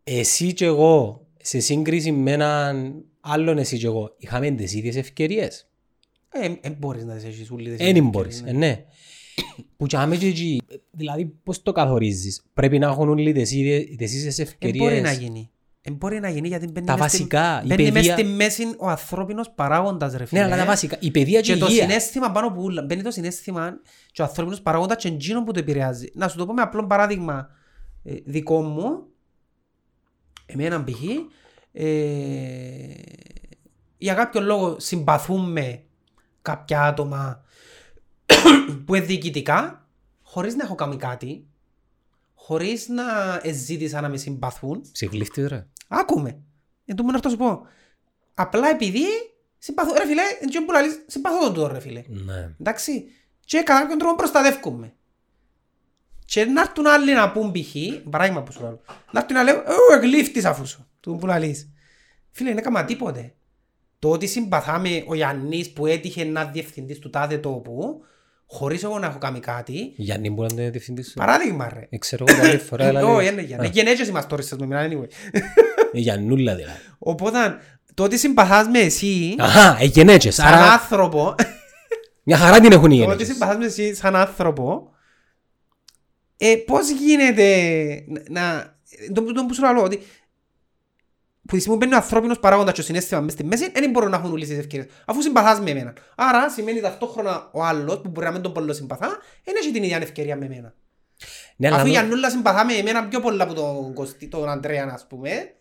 Εσύ και εγώ, σε σύγκριση με έναν άλλον εσύ και εγώ, είχαμε τις ίδιες ευκαιρίες. Ε, ε, μπορείς να τις έχεις όλες τις Δεν ευκαιρίες, μπορείς, ναι. ε, ναι. Που και άμε και εκεί, δηλαδή πώς το καθορίζεις; Πρέπει να έχουν όλοι τις ίδιες τις ίδιες Ε, μπορεί να ευκαιρίες. γίνει. Ε, μπορεί να γίνει γιατί μπαίνει Τα μες στην- βασικά, η μπαίνει μες παιδεία- στη μέση ο ανθρώπινος παράγοντας ρε Ναι, φίλε. αλλά τα βασικά. Η παιδεία και Και η το υγεία. συνέστημα πάνω που ούλα. Μπαίνει το συνέστημα και ο ανθρώπινος παράγοντας και εκείνο που το επηρεάζει. Να σου το πω με απλό παράδειγμα ε, δικό μου. Εμένα π.χ. Ε, για κάποιο λόγο συμπαθούμε κάποια άτομα που είναι διοικητικά χωρίς να έχω κάνει κάτι χωρίς να εζήτησα να με συμπαθούν Ψυχλήφτης ρε. Άκουμε. Εν τω μόνο αυτό σου πω. Απλά επειδή συμπαθώ, ρε φίλε, εν τω που λαλείς, συμπαθώ τον τώρα ρε φίλε. Ναι. Εντάξει. Και κατά κάποιον τρόπο προστατεύκομαι. Και να έρθουν άλλοι να πούν π.χ. Παράδειγμα που σου λέω. Να έρθουν να λέω, «Ω, εγλήφτης αφού σου». Του που λαλείς. Φίλε, δεν έκανα τίποτε. Το ότι συμπαθάμε ο Γιάννης που έτυχε να διευθυντής του τάδε τόπου, χωρίς εγώ να έχω κάνει κάτι, Γιάννη μπορεί να είναι διευθυντής σου. παράδειγμα ρε. Ε, Ξέρω εγώ την άλλη φορά. αλλά Όχι, λέει- είναι Γιάννη. Είναι γενέγες είμαστε τώρα σας με μιλάνε anyway. Ε, Γιαννούλα δηλαδή. Οπότε, το ότι συμπαθάς με εσύ, Αχα, ε, γενέτσες. σαν Άρα άνθρωπο, μια χαρά την έχουν οι το ότι γενέτσες. συμπαθάς με εσύ σαν άνθρωπο, ε, πώς γίνεται να... Το, το που σου λέω, ότι που τη στιγμή που μπαίνει ο ανθρώπινος παράγοντας και ο συνέστημα μες στη μέση, δεν μπορούν να έχουν όλες τις ευκαιρίες. Αφού συμπαθάς με εμένα. Άρα σημαίνει ταυτόχρονα ο άλλος, που μπορεί να μην τον πολύ συμπαθά, δεν έχει την ίδια ευκαιρία με εμένα. Ναι, αλλά Αφού η νο- Γιαννούλα συμπαθά με εμένα πιο πολλά από τον, Κωστή, τον Αντρέα, ας πούμε, ε, ε, ε,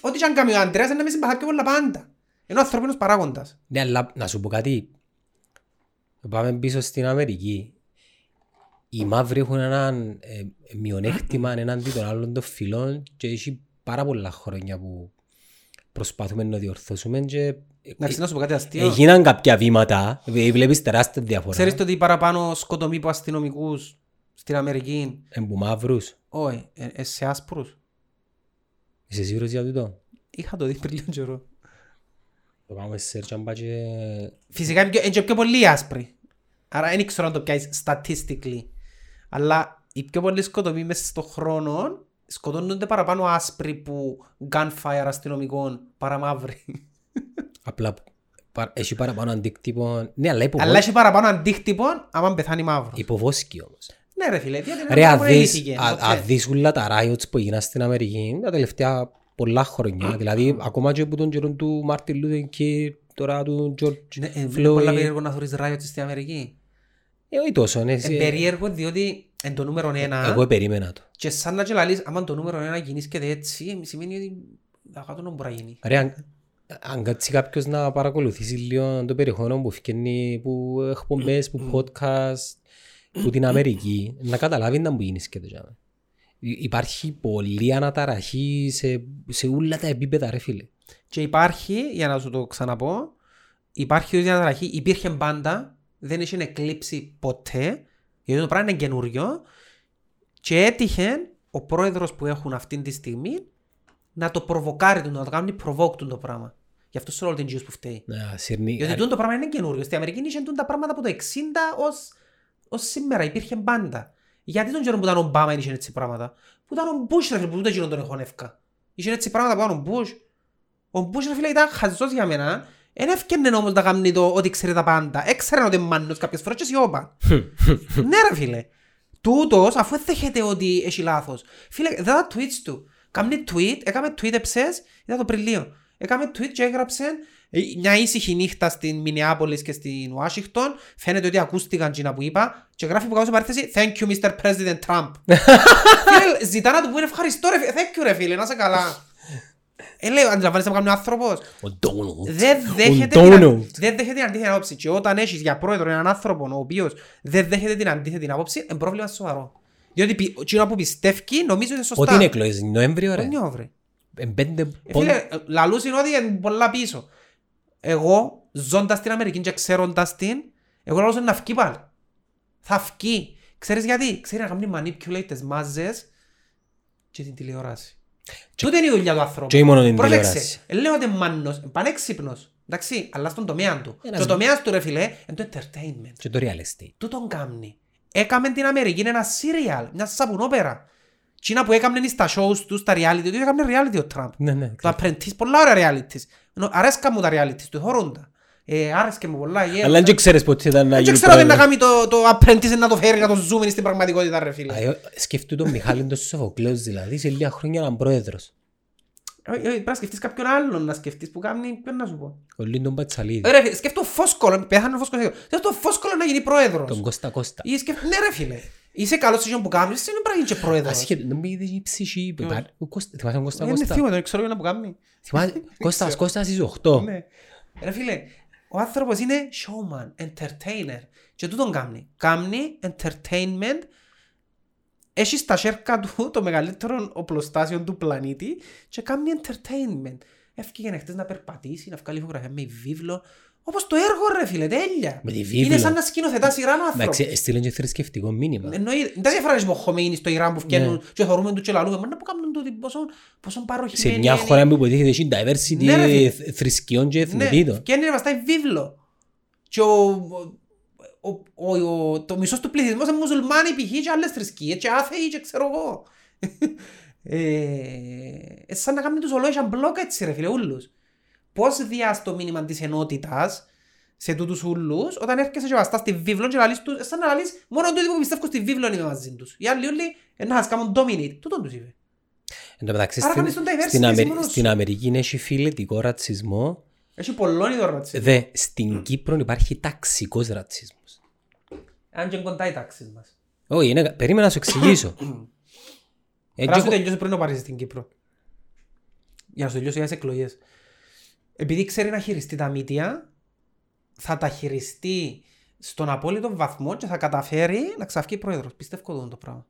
ό,τι και αν κάνει ο Αντρέας είναι να με συμπαθά πιο πολλά πάντα. Είναι ο ανθρώπινος παράγοντας. Ναι, αλλά να σου πω κάτι. Πάμε πίσω στην Αμερική. Οι μαύροι έχουν έναν ε, μειονέκτημα εναντί των άλλων των φυλών και έχει πάρα πολλά χρόνια που προσπαθούμε να διορθώσουμε και Εντάξει, να σου πω κάτι αστείο. έγιναν κάποια βήματα. Ε, Βλέπεις τεράστια διαφορά. Ξέρεις το ότι παραπάνω σκοτωμοί από αστυνομικούς στην Αμερική, Εμπου μαύρους. όχι, ε, ε, σε άσπρους. Είσαι σίγουρος για τούτο; Είχα το δει πριν λίγο καιρό. Το πάμε σε search αν πάει και... Φυσικά είναι πιο, είναι και πιο πολλοί άσπροι. Άρα δεν ξέρω αν το πιάσεις statistically. Αλλά οι πιο πολλοί σκοτωμοί μέσα στον χρόνο σκοτώνονται παραπάνω άσπροι που gunfire αστυνομικών παρά μαύροι. Απλά πα- έχει παραπάνω αντίκτυπο. Ναι, αλλά υποβο... Αλλά έχει παραπάνω αντίκτυπο άμα πεθάνει μαύρο. υποβόσκει όμως. Ναι ρε φίλε, διότι είναι Ρε, πάρα αν πολύ δεις, ηθική, α- οκ. αν δεις όλα τα riots που έγιναν στην Αμερική τα τελευταία πολλά χρόνια, δηλαδή ακόμα και από τον καιρό του Μάρτιν Λούθερ και τώρα του George Ναι, ε, Είναι πολλά Floyd. περίεργο να θωρείς riot στην Αμερική. Ε, όχι τόσο, ναι, Είναι εσύ- περίεργο διότι είναι το νούμερο ένα εγώ περίμενα το. και σαν να και λαλείς, άμα το νούμερο ένα γεννήσκεται έτσι, σημαίνει ότι τα κάτω να μπορεί να γίνει. Ρε, αν, αν κάτσει κάποιος να παρακολουθήσει λίγο το περιεχόμενο που φκένει, που εκπομπές, που podcast, που την Αμερική, να καταλάβει να μου γίνει σκέτος. Υπάρχει πολλή αναταραχή σε, σε όλα τα επίπεδα, ρε φίλε. Και υπάρχει, για να σου το ξαναπώ, υπάρχει η διαταραχή, υπήρχε πάντα, δεν έχει εκλείψει ποτέ, γιατί το πράγμα είναι καινούριο και έτυχε ο πρόεδρος που έχουν αυτή τη στιγμή να το προβοκάρει του, να το κάνει provoke του το πράγμα. Γι' αυτό σε όλο την που φταίει. Να, σύρνει, Γιατί τούτο το πράγμα είναι καινούριο. Στην Αμερική είχε τούτα τα πράγματα από το 60 ως, ως σήμερα. Υπήρχε πάντα. Γιατί τον καιρό που ήταν ο Ομπάμα είχε έτσι πράγματα. Που ήταν ο Μπούς ρε φίλε, που ούτε εκείνον τον έχω νεύκα. Είχε έτσι πράγματα που ήταν ο Μπούς. Ο Μπούς ρε φίλε ήταν χαζός για μένα. Εν έφτιανε όμως να κάνει το ότι ξέρει τα πάντα. Έξερε ότι είναι μάνος κάποιες φορές και σιώπα. ναι ρε φίλε. Τούτος αφού δέχεται ότι έχει λάθος. Φίλε, δεν τα tweets του. Κάμνει tweet, έκαμε tweet εψές, ήταν το πριλίο. Έκαμε tweet και έγραψε ε, μια ήσυχη νύχτα στην Μινιάπολης και στην Ουάσιγκτον. Φαίνεται ότι ακούστηκαν τζίνα που είπα και γράφει που κάτω σε παρέθεση Thank you Mr. President Trump. φίλε, ζητά να του πούνε ευχαριστώ ρε φίλε. Thank you ρε φίλε, να είσαι καλά. Ε, λέω, αντιλαμβάνεσαι να κάνει ο άνθρωπος. Ο Ντόναλντ. Δεν Ο δέχεται, την, Ντόναλντ. δεν δέχεται την αντίθετη άποψη. Και όταν έχεις για πρόεδρο έναν άνθρωπο ο οποίος δεν δέχεται την αντίθετη άποψη, είναι πρόβλημα σοβαρό. Διότι πι- εκείνο που πιστεύει νομίζω είναι σωστά. Ότι είναι εκλογές, Νοέμβριο ρε. Νιώ, βρε. Ε, Πέντε Ε, πόντ- Φίλε, λαλούς είναι ότι είναι πολλά πίσω. Εγώ, ζώντας στην Αμερική και ξέροντας την, εγώ λαλούς είναι να φκεί πάλι. Θα φκεί. Ξέρεις γιατί; Ξέρει να κάνει manipulate τις μάζες και την τηλεόραση. Τούτε είναι η δουλειά του ανθρώπου. Και όχι μόνο την Πρόσεξε. τηλεόραση. Ε, Λέω ότι είναι μάνος, είναι πανέξυπνος. Εντάξει, αλλά στον τομέα του. Ένας- Και ο τομέας του ρε φίλε, είναι το entertainment. Και το real estate. Τού τον κάμνει. Έκαμε την Αμερική είναι ένα serial, μια σαπουνόπερα. Τσίνα που έκαμε στα shows του, στα reality, του έκαμε reality ο Τραμπ. Ναι, ναι. Το Apprentice, πολλά ωραία realities. Ενώ Αρέσκα μου τα realities του, χωρούντα. Ε, άρεσκε μου πολλά. ε, Αλλά δεν ξέρεις πότε ήταν να Δεν γίνει ξέρω τι να πρόεδρος. κάνει το, το Apprentice να το φέρει, να το ζούμε στην πραγματικότητα ρε φίλε. Α, ε, Σκέφτου τον Μιχάλη τον Σοφοκλέος δηλαδή σε λίγα χρόνια να είναι πρόεδρος. Ε, ε, Πρέπει να σκεφτείς κάποιον άλλον να σκεφτείς που κάνει, ποιον να σου πω. Ο Λίντον Πατσαλίδη. Ε, Ρε φίλε, σκέφτο Φόσκολο, πέθανε ο Φόσκολο. Σκέφτο Φόσκολο να γίνει πρόεδρος. Τον Κώστα Κώστα. Ή σκέφ- Ναι ρε φίλε. Είσαι καλός σε εκείνο που κάνεις, εσύ δεν πρέπει να γίνεις και πρόεδρος. Ασχέτω, δεν μου είδες η ψυχή. που υπάρχει. Ο Κώστα- Θυμάσαι τον Κώστα Ε, Είναι Κώστα; θύμα, δεν ξέρω για να που κάνει. Θυμάσαι, Κώστας Κώστας εις 8. Ναι. Ρε φίλε, ο άνθρωπος είναι showman, entertainer. Και τούτον κάνει. Κάνει entertainment. Έχει στα σέρκα του το μεγαλύτερο οπλοστάσιο του πλανήτη και κάνει entertainment. Έφυγε χτες να περπατήσει, να βγάλει φωτογραφία με βίβλο. Όπως το έργο ρε φίλε, τέλεια. Με τη βίβλο. Είναι σαν να σκηνοθετάς σειρά ένα άνθρωπο. Εντάξει, έστειλε και θρησκευτικό μήνυμα. Εννοεί, δεν διαφορά με Χομέινι στο Ιράν που βγαίνουν Ναι. και θεωρούμε τους και λαλούμε. Μα να που κάνουν τούτοι πόσο, πόσο Σε παροχημένοι μια είναι. χώρα που υποτίθεται έχει diversity Ναι, ρε, φίλε. θ- θρησκειών και Ναι, εθνοτήτων. βγαίνει να βαστάει βίβλο. Και ο, ο, ο, ο, το μισός του πληθυσμός είναι μουσουλμάνοι π.χ. και άλλες θρησκείες και άθεοι και ξέρω εγώ. ε, ε, σαν να κάνουν τους ολόγια μπλοκ έτσι ρε φίλε ούλους. Πώς διάς το μήνυμα της ενότητας σε τούτους ούλους όταν έρχεσαι και βαστάς τη βίβλο και λαλείς τους, ε, σαν να λαλείς μόνο τούτοι που πιστεύουν στη βίβλο είναι μαζί τους. Οι άλλοι όλοι ε, να σας κάνουν dominate. Τούτον τους είπε. Εν τω μεταξύ Άρα στην- κάνεις τον diversity στην εσύ Αμερι- μόνος σου. στην Αμερική έχει φιλετικό ρατσισμό. Έχει πολλών ειδών ρατσισμό. Δε, στην Κύπρο υπάρχει ταξικός ρατσισμός. Αν και κοντά οι τάξεις μας. Όχι, είναι- περίμενα να σου εξηγήσω. Ε, Πρέπει να και σου εγώ- τελειώσει πριν να πάρεις στην Κύπρο. Για να σου τελειώσει για τις εκλογές. Επειδή ξέρει να χειριστεί τα μύτια, θα τα χειριστεί στον απόλυτο βαθμό και θα καταφέρει να ξαφκεί πρόεδρος. Πιστεύω αυτό το πράγμα.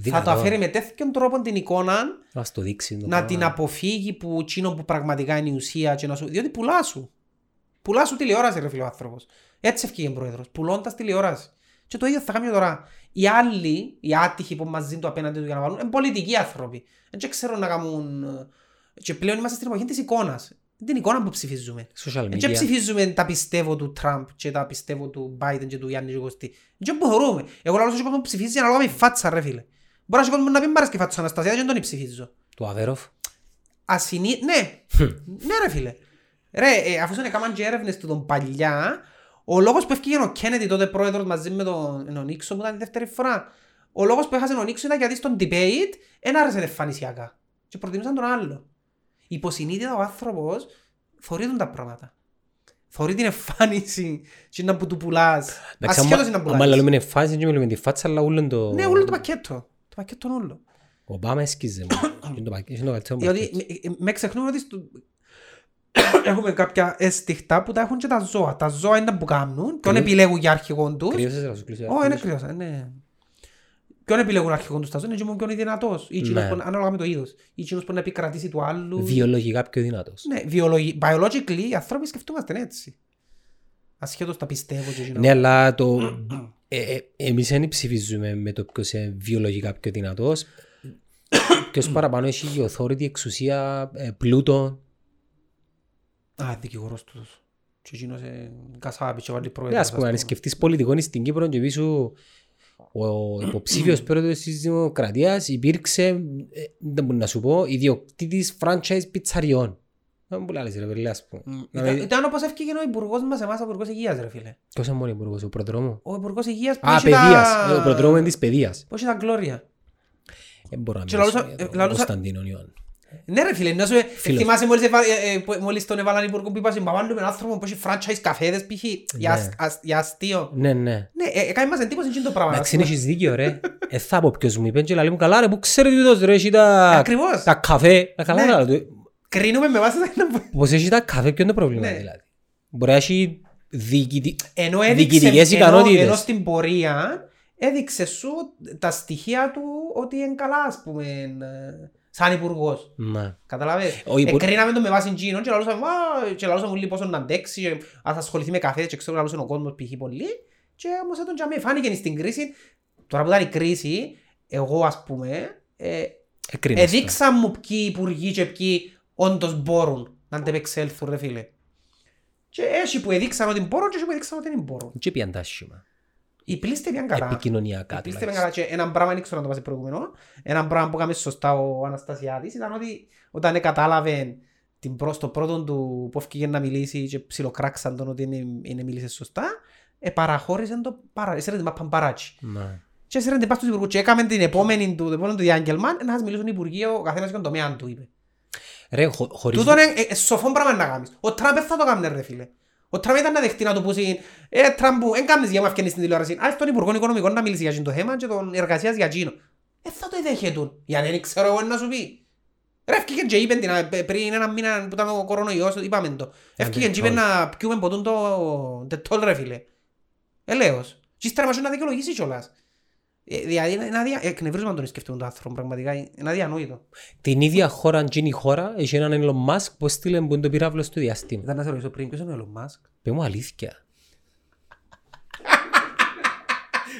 Θα το δυνατόν. αφαίρει με τέτοιον τρόπο την εικόνα Να στο δείξει. το να πράγμα. την αποφύγει που εκείνο που πραγματικά είναι η ουσία και να σου... διότι πουλάς σου. Πουλάς σου τηλεόραση ρε φίλε ο άνθρωπος. Έτσι ευκήγε πρόεδρος, πουλώντας τηλεόραση. Και το ίδιο θα κάνει τώρα. Οι άλλοι, οι άτυχοι που μαζί του απέναντι του για να βάλουν, είναι πολιτικοί άνθρωποι. Δεν ξέρουν να κάνουν... Και πλέον είμαστε στην εποχή της εικόνας. Την εικόνα που ψηφίζουμε. Social Δεν media. ψηφίζουμε τα πιστεύω του Τραμπ και τα πιστεύω του Biden και του Γιάννη και Κωστή. Δεν μπορούμε. Εγώ λέω στον κόσμο που ψηφίζει ανάλογα με η φάτσα ρε φίλε. Μπορεί να κόσμο να μην μ' αρέσει και η φάτσα της Αναστασία, δεν τον ψηφίζω. Του Αβέροφ. Ασυνή... Ναι. ναι ρε φίλε. Ρε, ε, αφού είναι κάμαν και έρευνες του τον παλιά, ο λόγος που έφυγε ο Κέννετι τότε πρόεδρος μαζί με τον, τον Νίξο που ήταν τη δεύτερη φορά, ο λόγος που έχασε ο Νίξο ήταν γιατί στον debate δεν άρεσε εμφανισιακά. Και προτιμούσαν τον άλλο. Υποσυνείδητα ο άνθρωπος θωρεί τον τα πράγματα. Θωρεί την εμφάνιση και να που του πουλάς. Εντάξει, Ασχέτως άμα- είναι να άμα πουλάς. λέμε φάση και μιλούμε τη φάτσα, αλλά ούλον το... Ναι, όλο το πακέτο. Το πακέτο όλο. Ο Ομπάμα έσκιζε μου. Είναι το πακέ- είναι το καλύτερο Διότι πακέτο. με- με ξεχνούμε ότι στο- έχουμε κάποια αισθηκτά που τα έχουν και τα ζώα. Τα ζώα είναι που κάνουν, ποιον Κρύο- επιλέγουν για αρχηγόν τους. Κρύωσες, να σου κλείσω. Ω, είναι κρύος, ε, ναι. Ποιον επιλέγουν αρχηγόν τους τα ζώα, είναι και μόνο ποιον είναι δυνατός. Ή εκείνος Ναι. που- Ανάλογα με το είδος. Ή εκείνος που να επικρατήσει του άλλου. Βιολογικά πιο δυνατός. Ναι, βιολογι- biologically οι άνθρωποι σκεφτούμαστε έτσι. Ασχέτως τα πιστεύω και εκείνο. Ναι, αλλά το... ε, ε, εμείς δεν ψηφίζουμε με το ποιος είναι βιολογικά πιο δυνατός. Ποιος παραπάνω έχει authority, εξουσία, ε, πλούτο. Α, δικηγόρος τους. Και εκείνος ε, κασάπη και βάλει Ναι, πρόεδρος. ας πούμε, αν σκεφτείς πολιτικό στην Κύπρο και πίσω ο υποψήφιος πρόεδρος της Δημοκρατίας υπήρξε, ε, δεν μπορεί να σου πω, ιδιοκτήτης franchise πιτσαριών. Δεν μπορεί να λες ρε παιδί, ας πούμε. Να Ήταν, με- ήταν όπως έφυγε ο υπουργός μας εμάς, ο υπουργός υγείας ρε φίλε. Ποιος είναι μόνος υπουργός, ο προδρόμου. Ο υπουργός υγείας που Α, είχε παιδείας. τα... Ο προδρόμου είναι της παιδείας. Πώς είχε τα γκλώρια. Δεν μπορώ να Και μιλήσω λαλούσα- για ε, τον λαλούσα- Κωνσταντίνο Ιωάννη. Ναι ρε φίλε, να σου Φίλος. θυμάσαι μόλις, εβα- ε, ε, που- μόλις τον έβαλαν υπουργό που είπα συμπαβάλλουμε έναν άνθρωπο που έχει franchise καφέδες π.χ. για, Ναι. ασ- ας- για αστείο. Ναι, ναι. Ναι, ε, ε, κάνει μας εντύπωση εκείνο το πράγμα. Εντάξει, ας πούμε. έχεις δίκιο ρε. Ε, θα πω ποιος μου είπε και λέει μου καλά ρε, που ξέρετε τούτος ρε, έχει τα... Ακριβώς. Τα καφέ. Τα καλά Ναι. καλά του. Κρίνουμε με βάση τα Πως έχει τα καφέ, ποιο είναι το πρόβλημα Ναι. δηλαδή. Μπορεί να έχει διοικητη- Ενώ έδειξε, διοικητικές ενώ, ικανότητες. ενώ στην πορεία έδειξε σου τα στοιχεία του ότι είναι καλά, ας πούμε, ε, σαν υπουργός. Ναι. Καταλαβες. Ο υπουργ- Εκρίναμε το με βάση γίνον και λαλούσαμε, «Α, και λαλούσαμε όλοι πόσο να αντέξει και ας ασχοληθεί με καφέ και ξέρω λαλούσε ο κόσμος π.χ. πολύ και όμως έτον τζαμί φάνηκε στην κρίση τώρα που ήταν η κρίση εγώ ας πούμε ε, Εκρίνεις το. εδείξαν μου ποιοι υπουργοί και ποιοι όντως μπορούν να αντεπεξέλθουν ρε φίλε και έτσι που εδείξαν ότι μπορούν και έτσι που εδείξαν ότι δεν μπορούν Και πιαν τα άσχημα. Οι πλήστε πήγαν καλά Επικοινωνιακά Πίστευε τουλάχιστον. καλά και έναν πράγμα δεν ξέρω να το βάζει προηγούμενο. Έναν πράγμα που έκαμε σωστά ο Αναστασιάδης ήταν ότι όταν κατάλαβε την προς, το πρώτο του που έφυγε να μιλήσει και ψιλοκράξαν τον ότι είναι, είναι μίλησε σωστά, ε, παραχώρησε το παρά, έσαιρε την μάπαν παράτσι. Ναι. Και έσαιρε την πας στους υπουργούς και έκαμε την επόμενη του, το επόμενο του διάγγελμα να σας μιλήσουν οι υπουργοί ο καθένας στον τομέα του είπε. Ρε, χω- χωρίς... Τούτο είναι ε, ε, σοφό πράγμα να κάνεις. Ο Τραμπ δεν θα το κάνει ρε φίλε. Ο Τραμπ ήταν να δεχτεί να του πούσει «Ε, Τραμπ, εν κάνεις για μου αυκένεις στην τηλεόραση. Ας τον Υπουργό Οικονομικών να μιλήσει για εκείνο το θέμα και τον εργασίας για εκείνο». Ε, θα το δέχεται. Για δεν ξέρω εγώ να σου πει. Ρε, ευκήκε και είπε την, ε, πριν ένα μήνα που ήταν ο κορονοϊός, είπαμε το. Ευκήκε και είπε Dettol. να πιούμε ποτούν το τετόλ ρε φίλε. Ελέος. Και ύστερα μας να δικαιολογήσει κιόλας. Ε, Δηλαδή είναι αδια... εκνευρίζουμε να τον σκεφτούμε τον άνθρωπο πραγματικά. Είναι αδιανόητο. Την ίδια χώρα, αν γίνει η χώρα, έχει έναν Elon Musk που έστειλε που είναι το πυράβλο στο διάστημα. Ήταν να σε ρωτήσω πριν ποιος είναι ο Elon Musk; Πες μου αλήθεια.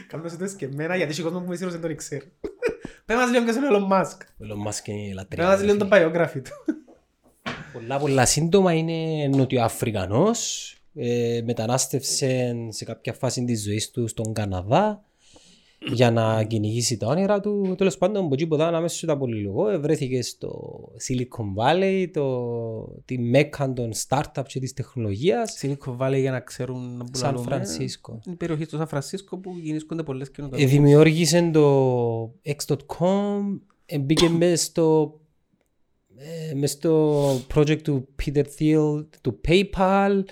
Κάμνος το και εμένα γιατί έχει κόσμος που με σύρωσε δεν τον ξέρει. Πες μας λίγο ποιος είναι ο Elon Musk. Ο Elon Musk είναι Πες λατρεία. μας λίγο το biography του. Πολλά πολλά σύντομα είναι νοτιοαφρικανός. Ε, μετανάστευσε σε κάποια φάση της ζωής του στον Καναδά για να κυνηγήσει τα όνειρα του. Τέλος πάντων, από εκεί που ήταν αμέσως τα πολυλογώ, βρέθηκε στο Silicon Valley, το, τη μέκα των startups και της τεχνολογίας. Silicon Valley για να ξέρουν να Σαν πουλαλούμε. Φρανσίσκο. Είναι η περιοχή του Σαν Φρανσίσκο που γεννήσκονται πολλές Ε, καινοτομίες. δημιούργησε το X.com, ε, μπήκε μέσα στο, ε, μες στο project του Peter Thiel, του PayPal.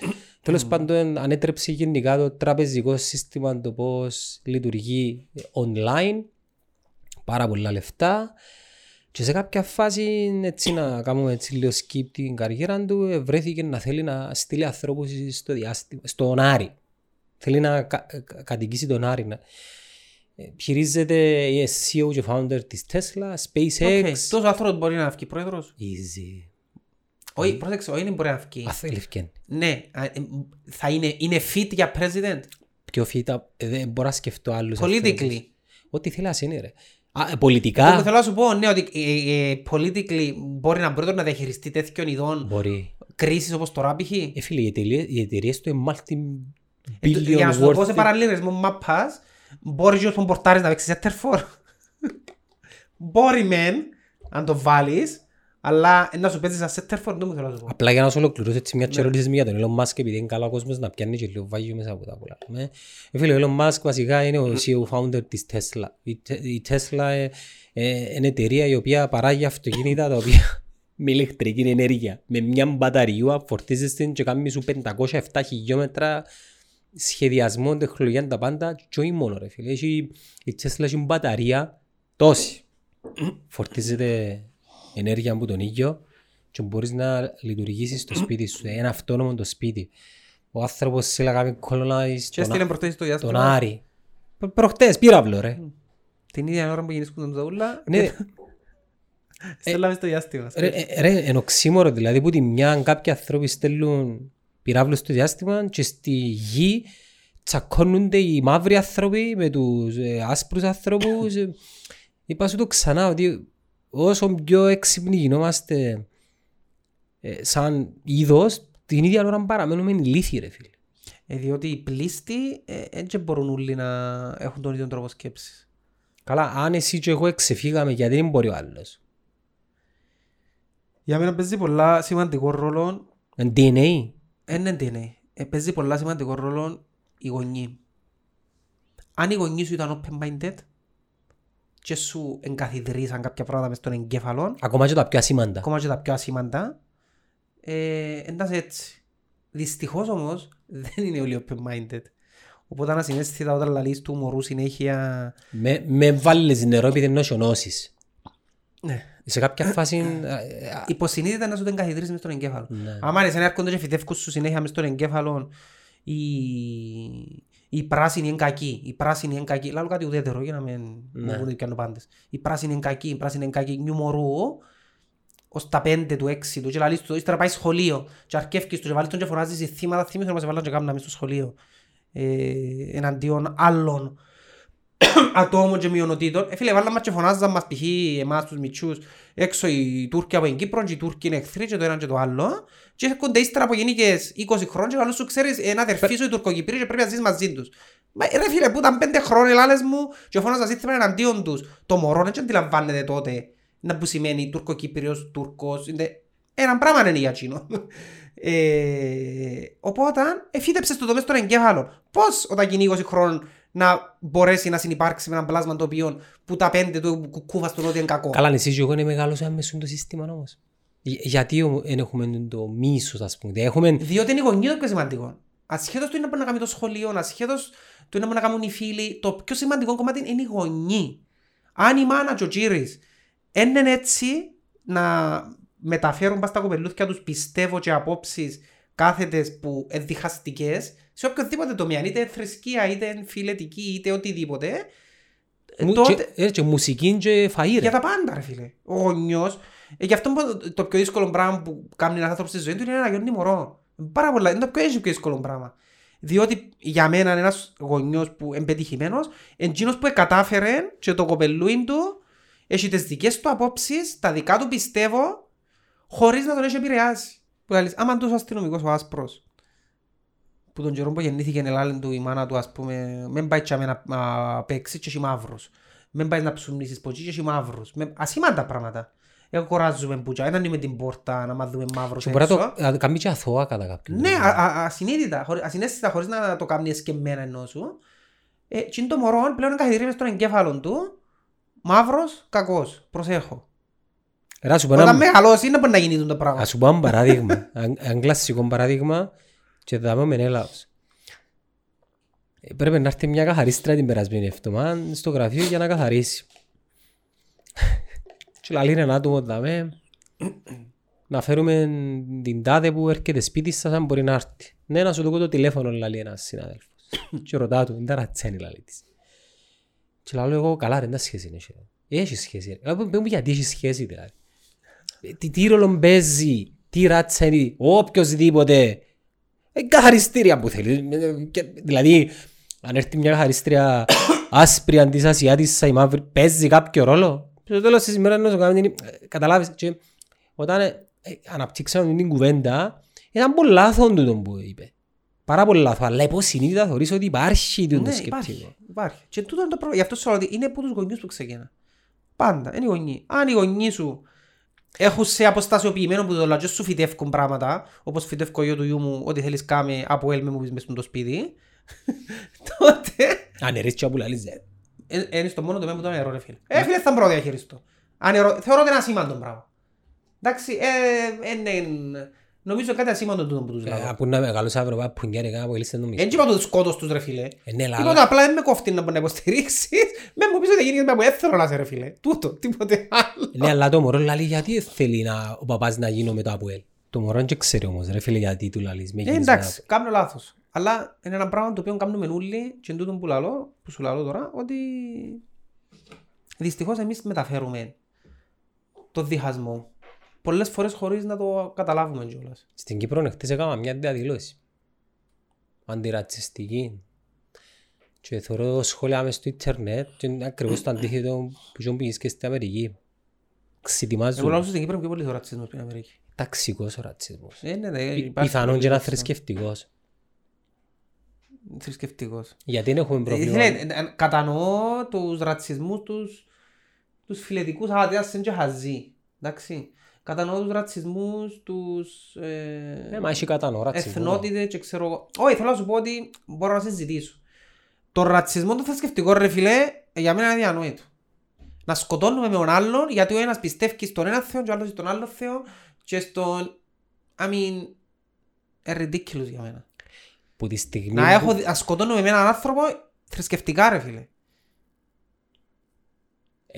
Τέλος πάντων, ανέτρεψε γενικά το τραπεζικό σύστημα, το πώς λειτουργεί online. Πάρα πολλά λεφτά. Και σε κάποια φάση, έτσι να κάνουμε έτσι λίγο skip την καριέρα του, ε, βρέθηκε να θέλει να στείλει ανθρώπους στο διάστημα, στον Άρη. Θέλει να κα- κα- κατοικήσει τον Άρη. να- ε, Χειρίζεται η CEO και founder της Tesla, SpaceX. Ok, Τόσο άνθρωπος μπορεί να βγει πρόεδρος; Easy. Όχι, πρόσεξε, όχι δεν μπορεί να βγει. Αθέλει ευκαιρία. Ναι, α, ε, θα είναι, είναι fit για president; Πιο φύτα, ε, δεν μπορώ να σκεφτώ άλλους. Politically. ανθρώπους. Ό,τι θέλεις να είναι ρε. Α, ε, Αυτό που πολιτικά θέλω να σου πω, ναι, ότι ε, ε, politically μπορεί να μπορεί να διαχειριστεί τέτοιων ειδών μπορεί. κρίσεις όπως τώρα π.χ. Ε, φίλε, οι εταιρείες, οι εταιρείες του είναι Ε, το- Για να multi-billion σου το πω σε worth. παραλληλισμό μαπάς, μπορεί και όσον πορτάρεις να παίξεις Etherfor. Μπορεί μεν, αν το βάλεις, αλλά να σου παίζεις σαν Etherfor, δεν μου θέλω να σου πω. Απλά για να σου ολοκληρώσω έτσι Ναι. μια ερώτηση για τον Elon Musk επειδή είναι καλά ο κόσμος να πιάνει και λίγο βάγιο μέσα από τα πολλά. Ε, ε, φίλε, ο Elon Musk βασικά είναι ο CEO founder της Tesla. Η, Τε- η Tesla ε, ε, είναι εταιρεία η οποία παράγει αυτοκίνητα τα οποία με ηλεκτρική ενέργεια. Με μια μπαταρία φορτίζεις την και κάνεις σου 507 χιλιόμετρα σχεδιασμό, τεχνολογία, τα πάντα και όχι μόνο ρε φίλε. Έχει, η Tesla έχει μπαταρία τόση. Φορτίζεται ενέργεια από τον ήλιο και μπορείς να λειτουργήσεις στο σπίτι σου. Είναι αυτόνομο το σπίτι. Ο άνθρωπος σε λέγαμε colonize Και τον, έστειλε Ά- προχτές στο τον διάστημα. Άρη. Προ- Προχτές, πύραυλο ρε. Την ίδια ώρα που γεννήσκονταν τα ούλα, Ναι, στέλναμε στο διάστημα. ρε, ε, ρε, είναι οξύμορο δηλαδή που τη μια κάποιοι άνθρωποι στέλνουν πυράβλους στο διάστημα και στη γη τσακώνονται οι μαύροι άνθρωποι με τους ε, άσπρους ανθρώπους. Ε, Είπα σου το ξανά ότι όσο πιο έξυπνοι γινόμαστε ε, σαν είδος, την ίδια ώρα παραμένουμε ηλίθιοι ρε φίλε. Ε, διότι οι πλήστοι δεν μπορούν όλοι να έχουν τον ίδιο τρόπο σκέψης. Καλά, αν εσύ και εγώ εξεφύγαμε γιατί δεν μπορεί ο άλλος; Για μένα παίζει πολλά σημαντικό ρόλο Είναι DNA. Ε, ναι, τι είναι. Ε, παίζει πολλά σημαντικό ρόλο η γονή. Αν οι γονείς σου ήταν open-minded και σου εγκαθιδρύσαν κάποια πράγματα μες στον εγκέφαλο, Ακόμα και τα πιο ασήμαντα. ακόμα και τα πιο ασήμαντα, ε, εντάσσεται έτσι. Δυστυχώς όμως δεν είναι όλοι open-minded. Οπότε ανασυναίσθητα όταν λαλείς του μωρού συνέχεια Με, με βάλεις νερό επειδή είναι νοσιονώσεις. Ναι, Σε κάποια φάση... ε, ε, Υποσυνείδητα να σου την καθιδρύσεις μες στον εγκέφαλο. ναι. Άμα είναι σαν να έρχονται και φυτεύκουν σου συνέχεια μες στον εγκέφαλο η, η πράσινη είναι κακή, η πράσινη είναι κακή. Λάλλον κάτι ουδέτερο για να μην Ναι. μου πούνε πιάνω πάντες. Η πράσινη είναι κακή, η πράσινη είναι κακή. Νιου μωρού ως τα πέντε του, έξι του και λαλείς του, ύστερα πάει σχολείο και αρκεύκεις τους και βάλεις τον και φωνάζεις οι θύματα, θύμισε να μας βάλουν και κάμνα μες στο σχολείο ε, εναντίον άλλων ατόμων και μειονοτήτων. Ε, φίλε, βάλαν μας και φωνάζαν μας π.χ. εμάς τους μητσούς έξω οι Τούρκοι από την Κύπρο και οι Τούρκοι είναι εχθροί και το ένα και το άλλο και έρχονται ύστερα από γενίκες 20 χρόνια και καλώς σου ξέρεις ένα αδερφή σου οι Τουρκοκυπροί και πρέπει να ζεις μαζί τους. Μα ε, ρε φίλε που ήταν πέντε χρόνια λάλες μου και φωνάζαν σύνθημα εναντίον τους. Το μωρό δεν αντιλαμβάνεται τότε να που σημαίνει Τουρκοκύπριος, Τούρκος. Είναι... Ένα πράγμα είναι για εκείνο. Ε, οπότε, εφύτεψες το το μες στον εγκέφαλο. Πώς όταν γίνει 20 χρόνων να μπορέσει να συνεπάρξει με ένα πλάσμα το οποίο που τα πέντε του κουκούβας στον ότι είναι κακό. Καλά, εσύ και εγώ είναι μεγάλος μέσα στο σύστημα όμως. Για- Γιατί όμως δεν έχουμε το μίσος, ας πούμε. Έχουμε... Διότι είναι η γονείς το πιο σημαντικό. Ασχέτως του είναι που να κάνει το σχολείο, ασχέτως του είναι που να κάνουν οι φίλοι, το πιο σημαντικό κομμάτι είναι η γονείς. Αν η μάνα και ο τζίρις είναι έτσι να μεταφέρουν πας στα κοπελούθια τους πιστεύω και απόψεις κάθετες που είναι διχαστικές σε οποιοδήποτε τομέα, είτε θρησκεία, είτε φιλετική, είτε οτιδήποτε, ε, Μου- τότε, και- ε, και μουσική και φαΐ ρε. για τα πάντα, ρε φίλε. Ο γονιός. Ε, γι' αυτό που το πιο δύσκολο πράγμα που κάνει ένα άνθρωπο στη ζωή του είναι να γιορτεί μωρό. Πάρα πολλά. Είναι το πιο πιο δύσκολο πράγμα. Διότι για μένα ένας γονιός που είναι πετυχημένος, εκείνο που κατάφερε και το κοπελούιν του έχει τις δικές του απόψεις, τα δικά του πιστεύω, χωρίς να τον έχει επηρεάσει. Που λέει, άμα του αστυνομικός ο άσπρος, που τον καιρό που γεννήθηκε εν Ελλάδα του η μάνα του, ας πούμε, μην πάει τσάμε να, να παίξει και έχει μαύρος. Μην πάει να ψουμνήσεις ποτσί και έχει μαύρος. Με, ασήμαντα πράγματα. Εγώ κοράζουμε πουτσα, έναν με την πόρτα να μάθουμε μαύρος Και μπορεί να έξω. το να το κάνει και αθώα κατά κάποιον. Ναι, τρόπο. α, α, ασυνείδητα, χωρί- ασυναίσθητα, χωρίς να το κάνεις εσκεμμένα ενώ σου. Ε, και είναι το μωρό πλέον καθιδρύει μες στον εγκέφαλο του, μαύρος, κακός. Προσέχω. Ρε, να σου πω Όταν ένα- μεγαλώσεις είναι μπορεί να γίνει το πράγμα. Ας σου πω ένα παράδειγμα, ένα ένα κλασικό παράδειγμα και θα δάμε με έλαος. Ε, Πρέπει να έρθει μια καθαρίστρα την περασμένη εβδομάδα στο γραφείο για να καθαρίσει. Και λαλεί ένα άτομο δάμε να φέρουμε την τάδε που έρχεται σπίτι σας αν μπορεί να έρθει. Ναι, να σου το το τηλέφωνο λαλεί ένας συνάδελφος. Και ρωτάω του, είναι τα ρατσένη λαλεί της. Και λαλώ εγώ, καλά ρε, δεν σχέση είναι. έχει». Έχεις σχέση. ρε. Ε, Πες μου γιατί έχεις σχέση δηλαδή. Ε, Τι, τι ρόλο παίζει, τι ράτσα είναι, οποιοσδήποτε. Ε, καθαριστήρια που θέλει. Ε, και- Δηλαδή, αν έρθει μια καθαριστήρια άσπρη αντί ασιάτισσα ή μαύρη, παίζει κάποιο ρόλο. Στο τέλος της ημέρας να το κάνουμε, είναι- ε, καταλάβεις. Και όταν ε, ε, αναπτύξαμε την κουβέντα, ήταν πολύ λάθος τούτο που είπε. Πάρα πολύ λάθος, αλλά υποσυνείδητα θεωρείς ότι υπάρχει τούτο Ναι, σκεπτικό. υπάρχει, υπάρχει. Και τούτο είναι το πρόβλημα. Γι' αυτό σου λέω ότι είναι από τους γονιούς που ξεκινά. Πάντα. Είναι οι γονείς. Αν οι γονείς σου έχουν σε αποστασιοποιημένο που το λατζό σου φυτεύκουν πράγματα, όπως φυτεύκω εγώ του γιού μου, ό,τι θέλεις κάμε από έλμε μου πεις μες στο σπίτι, τότε Αν ρε, έτσι που λαλείς, ε, ε, είναι στο μόνο τομέα που το νερό ρε φίλε. Ε, φίλε, θα μπορώ να διαχειριστώ. Αν νερό- Θεωρώ ότι είναι ασήμαντο πράγμα. Εντάξει, ε, ε, ναι, νομίζω κάτι ασήμαντο τούτο που τους ε, λέω. από να μεγαλώσει αύριο, πάει πουνιάρικα, από λύσετε το μισό. Δεν είπα το σκότος τους ρε φίλε. Ε, ναι, αλλά- Τίποτα απλά δεν με κόφτει να μπορεί να υποστηρίξεις. Με μου πεις ότι γίνεις με από έθελο να είσαι ρε φίλε. Τούτο, τίποτε άλλο. Ναι, αλλά το μωρό λαλεί γιατί θέλει να, ο παπάς να γίνω με το ΑΠΟΕΛ. Το μωρό δεν ξέρει όμως, ρε φίλε, γιατί του λαλείς. με Ε, γίνεις με εντάξει, κάνω λάθος. Αλλά είναι ένα πράγμα το οποίο κάνουμε όλοι και εν τούτον που λαλώ, που σου λαλώ τώρα, ότι δυστυχώς εμείς μεταφέρουμε το διχασμό. Πολλές φορές χωρίς να το καταλάβουμε κιόλας. Στην Κύπρο χτες έκανα μια διαδηλώση. Αντιρατσιστική. Και θεωρώ σχόλια μες στο ίντερνετ και είναι ακριβώς το αντίθετο που ζουν πήγες και στην Αμερική. Εγώ Ξετοιμάζουν. λαλώ στην Κύπρο πιο πολύς το ρατσισμός στην Αμερική. Ταξικός ο ρατσισμός. Ε, ναι, ναι, Πι- υπάρχει Πιθανόν πολύ και ένα ρατσισμό. θρησκευτικός. Θρησκευτικός. Γιατί δεν έχουμε Ε, πρόβλημα. Φίλε, ε, ε, κατανοώ τους ρατσισμούς τους, τους φιλετικούς άδειας είναι και χαζοί. Εντάξει. Κατανοώ τους ρατσισμούς, τους ε, Ε, μα έχει κατανοώ ρατσισμό. εθνότητες και ξέρω εγώ. Όχι, θέλω να σου πω ότι μπορώ να συζητήσω. Το ρατσισμό το θρησκευτικό ρε φίλε, ε, για μένα είναι αδιανόητο. Να σκοτώνουμε με τον άλλον γιατί ο ένας πιστεύει στον ένα θεό και ο άλλος στον άλλο θεό και στον... I mean, ε, ridiculous για μένα. Που τη στιγμή Να, που- έχω, δει- να σκοτώνουμε με έναν άνθρωπο θρησκευτικά ρε φίλε.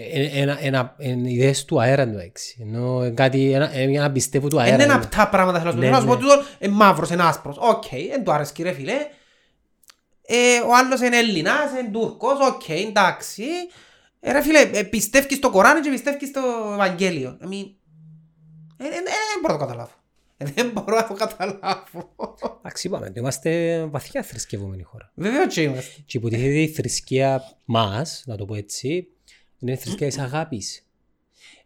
Ε, ένα- ένα- Είναι ιδέες του αέρα του έξι. Ενώ είναι κάτι, ένα, ε, ένα πιστεύω του αέρα. Είναι είναι. ένα από τα πράγματα θέλω να σου πω. Ναι, Θέλω να σου πω ναι. τούτο είναι μαύρος, είναι άσπρος. Οκ, δεν του άρεσκει ρε φίλε. Ε, ο άλλος είναι Έλληνας, είναι Τούρκος, οκ, εντάξει. Ε, ρε φίλε, ε, πιστεύει στο Κοράνι και πιστεύει στο Ευαγγέλιο. I mean, ε, ε, ε, δεν μπορώ να το καταλάβω. Ε, Δεν μπορώ να το καταλάβω. Εντάξει, είπαμε, είμαστε βαθιά θρησκευόμενη χώρα. Βέβαια και είμαστε. Και υποτίθεται η θρησκεία μας, να το πω έτσι, είναι η θρησκεία της αγάπης.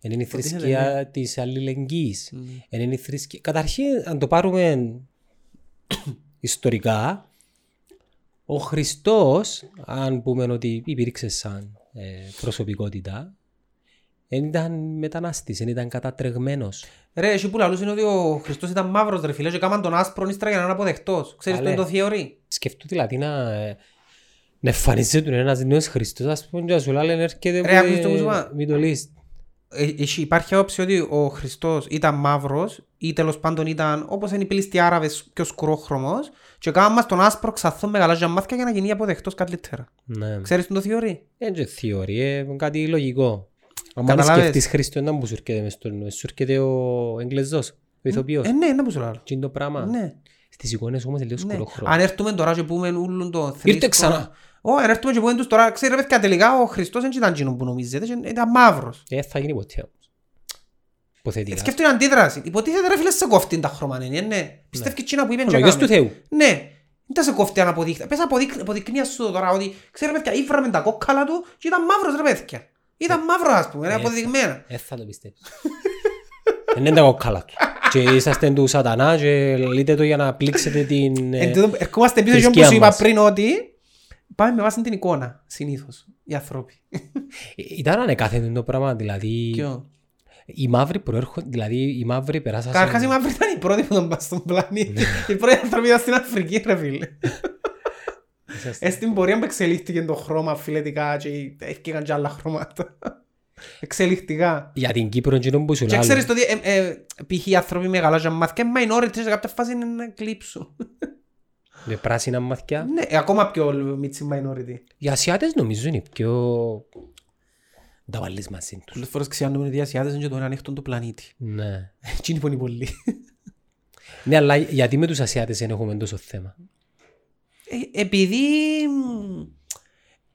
Είναι η Υποτίθεται, θρησκεία της αλληλεγγύης. Είναι η θρησκεία... Καταρχήν, αν το πάρουμε ιστορικά, ο Χριστός, αν πούμε ότι υπήρξε σαν ε, προσωπικότητα, δεν ήταν μετανάστης, δεν ήταν κατατρεγμένος. Ρε, εσύ που λαλούς είναι ότι ο Χριστός ήταν μαύρος ρε φίλε και κάμαν τον άσπρον ύστερα για να είναι αποδεκτός. Ξέρεις Καλέ. το είναι το θεωρεί; Σκεφτού δηλαδή να, ε, να εμφανίζεται ένας νέος Χριστός, ας πούμε, και να σου λένε έρχεται Ρε, άκουσες το που σου από είπα. τη Middle East. Ε, έχει- υπάρχει άποψη ότι ο Χριστός ήταν μαύρος ή τέλος πάντων ήταν όπως είναι οι πλήστοι Άραβες πιο σκουρόχρωμος και κάναν μας τον άσπρο ξαθό με γαλάζια μάτια για να γίνει αποδεκτός καλύτερα. Ναι. Ξέρεις το θεωρεί. Δεν είναι θεωρία, είναι κάτι λογικό. Αν Καταλάβες. σκεφτείς Χριστό, να μου σου έρχεται μες στο νου, σου έρχεται ο Εγγλεζός, ο ηθοποιός. Ε, ναι, να που σου λέω. Τι είναι το πράγμα; Ναι. Στις εικόνες όμως είναι λίγο ναι. σκουρόχρωμο. Αν έρθουμε τώρα και πούμε ούλον το θρήσκο... ξανά. Ω, αν έρθουμε και πούμε τους τώρα, ξέρετε παιδιά τελικά ο Χριστός δεν ήταν εκείνο που νομίζετε, και ήταν μαύρος. Ε, θα γίνει ποτέ όμως. Υποθετικά. Σκέφτομαι την αντίδραση. Υποτίθεται ρε φίλε σε κόφτει τα χρώμα, ναι, ναι. Πιστεύει εκείνα που είπε Ο και λόγιος έκαμε. του Θεού. Ναι. Δεν τα σε κόφτει αν αποδείχτε. Πες αποδείκ- αποδεικνύα σου το τώρα ότι ξέρετε παιδιά ήβραμε τα κόκκαλα του και ήταν μαύρος ρε παιδιά. Ήταν μαύρος ας πούμε, είναι Ε, αποδεικμένα. Ε, θα το πιστέψεις. Δεν είναι τα κόκκαλα του. Και είσαστε του σατανά και λέτε το για να πλήξετε την... ε, Εν τούτο, Ερχόμαστε πίσω και θρησκεία όπως σου είπα μας. πριν ότι πάμε με βάση την εικόνα συνήθως οι άνθρωποι. Ήταν ανεκάθετο το πράγμα, δηλαδή Ποιο; οι μαύροι προέρχονται, δηλαδή οι μαύροι περάσαν... Καταρχάς οι μαύροι ήταν οι πρώτοι που τον πας στον πλανήτη. Οι πρώτοι άνθρωποι ήταν στην Αφρική ρε φίλε. Ε, στην πορεία που εξελίχθηκε το χρώμα φιλετικά και έφυγαν και άλλα χρώματα. Εξελιχτικά. Για την Κύπρο εκείνο που σου Και λέω. ξέρεις το ότι ε, ε, π.χ. οι άνθρωποι με γαλάζια μάτια είναι minority σε κάποια φάση είναι να κλείψουν. Με πράσινα μαθιά. Ναι, ε, ακόμα πιο μίτσι minority. Οι Ασιάτες νομίζω είναι πιο... Τα βάλεις μαζί τους. Πολλές φορές ξιάνουμε ότι οι Ασιάτες είναι και το ένα ανοιχτό του πλανήτη. Ναι. Τι είναι που είναι πολύ. Ναι, αλλά γιατί με τους Ασιάτες δεν έχουμε τόσο θέμα; Ε, Επειδή... μ,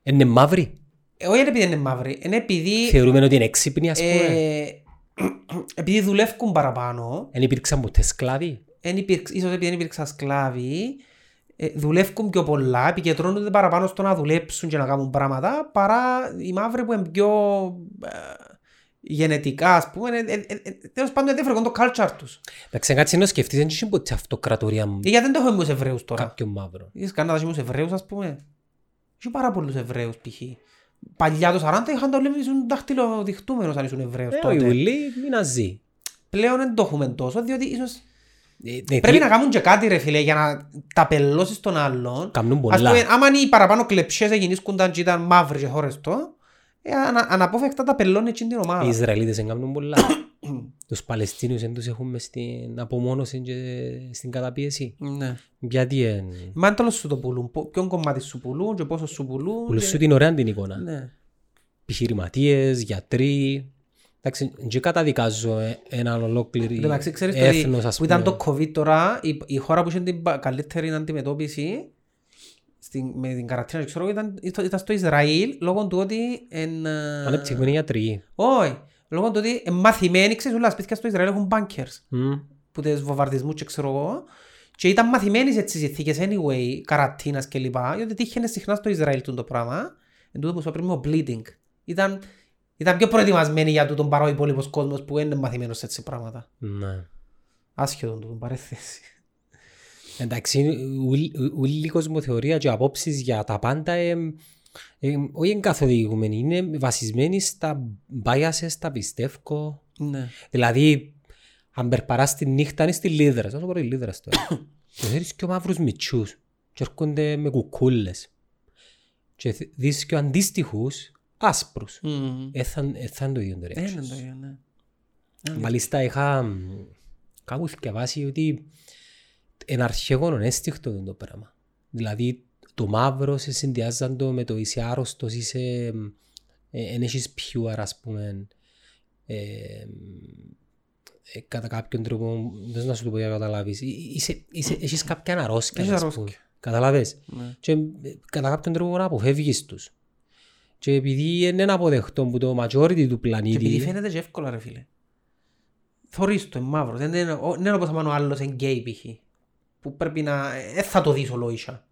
Είναι μαύροι. ε, Όχι επειδή είναι μαύροι, είναι επειδή... Θεωρούμε ότι είναι έξυπνοι ας πούμε. ε, Επειδή δουλεύουν παραπάνω, Δεν υπήρξαν ποτέ σκλάβοι; εν υπήρξ- ίσως επειδή δεν υπήρξαν σκλάβοι, ε, δουλεύουν πιο πολλά, επικεντρώνονται παραπάνω στο να δουλέψουν και να κάνουν πράγματα, παρά οι μαύροι που είναι πιο ε, γενετικά, ας πούμε, ε, ε, ε, ε, τέλος πάντων δεν φρεγόν το culture τους. Εντάξει, κάτσε να σκεφτείς, δεν είχε ποτέ αυτοκρατορία Ε, Γιατί δεν το έχουμε με τους Εβραίους τώρα. κάποιον μαύρο. Είχες κανένα με τους Εβραίους, ας πούμε. Είχε πάρα πολλούς Εβραίους, π.χ. Παλιά το 40 είχαν το λέμε ήσουν δαχτυλοδειχτούμενος αν ήσουν Εβραίος Ε, ο τότε. Ιουλί μην αζεί. Πλέον δεν το έχουμε τόσο, διότι ίσως Ε, ναι, Πρέπει τι- να κάνουν και κάτι ρε φίλε για να τα πελώσεις τον άλλον. Κάνουν Ας πολλά. πούμε, άμα οι παραπάνω κλεψιές εγινήσκονταν και ήταν μαύροι και χώρες το, ε, ανα, αναπόφευκτα τα πελώνει εκείνη την Οι ομάδα. Ισραηλίτες δεν κάνουν πολλά. Τους Παλαιστίνιους δεν τους έχουμε στην απομόνωση και στην καταπίεση. Ναι. Γιατί εν... Μα τέλος σου το πουλούν, πο- ποιον κομμάτι σου πουλούν και πόσος σου πουλούν. Πουλούς και- σου την ωραία την εικόνα. Ναι. Επιχειρηματίες, γιατροί. Εντάξει, δεν καταδικάζω ε, έναν ολόκληρη Εν τω μεταξύ, ξέρεις το ότι έθνος, ας που ήταν πούμε. το COVID τώρα, η, η χώρα που είχε την πα- καλύτερη αντιμετώπιση στην, με την καρατίνα, ξέρω, εγώ, ήταν, ήταν ήταν στο Ισραήλ, λόγω του ότι εν, ε, Ανεπτυγμένοι γιατροί. όχι, λόγω του ότι εν μαθημένοι, ξέρεις, όλα τα σπίτια στο Ισραήλ έχουν bunkers. Μμ. που τις βομβαρδισμούς και ξέρω εγώ και ήταν μαθημένοι σε τις συνθήκες anyway, καρατίνας και λοιπά, γιατί τύχαινε συχνά στο Ισραήλ τούτο το πράγμα, εν τούτο που σου είπα πριν με ο bleeding. Ήταν, ήταν πιο προετοιμασμένοι για τούτον παρά ο υπόλοιπος κόσμος που είναι μαθημένος σε έτσι πράγματα. Ναι. Άσχετον τούτον παρέθεση. Εντάξει, ούλ- ούλη κοσμοθεωρία και απόψεις για τα πάντα ε, ε, όχι είναι καθοδηγούμενοι, είναι βασισμένοι στα biases, τα πιστεύω. Ναι. Δηλαδή, αν περπαράς τη νύχτα είναι στη Λίδρα, θα σου πω τη Λίδρα τώρα. και θέλεις και μαύρους μητσούς και έρχονται με κουκούλες. Και θ- δεις και αντίστοιχους άσπρους. Μμμ. Ε, θα ε, θα είναι το ίδιο το Ε, reaction. είναι το ίδιο, ναι. Μάλιστα είχα μ, κάπου διαβάσει ότι είναι αρχαίγωνο αίσθηκτο το πράγμα. Δηλαδή το μαύρο σε συνδυάζαν το με το είσαι άρρωστος, είσαι μ, ε, εν έχεις pure ας πούμε ε, ε, κατά κάποιον τρόπο, δεν να σου το πω για να καταλάβεις, Ε- είσαι, είσαι, έχεις κάποια αρρώσκια, Έχεις ας πούμε. αρρώσκια. Καταλάβες; Ναι. Και ε, κατά κάποιον τρόπο να αποφεύγεις τους. Και επειδή είναι ένα αποδεχτό που το majority του Και επειδή πλανήτη φαίνεται και εύκολα ρε φίλε. Θωρείς το, είναι μαύρο. Δεν είναι, ο- δεν είναι όπως αν ο άλλος είναι γκέι π.χ. Που πρέπει να... Δεν θα το δεις ολόισα.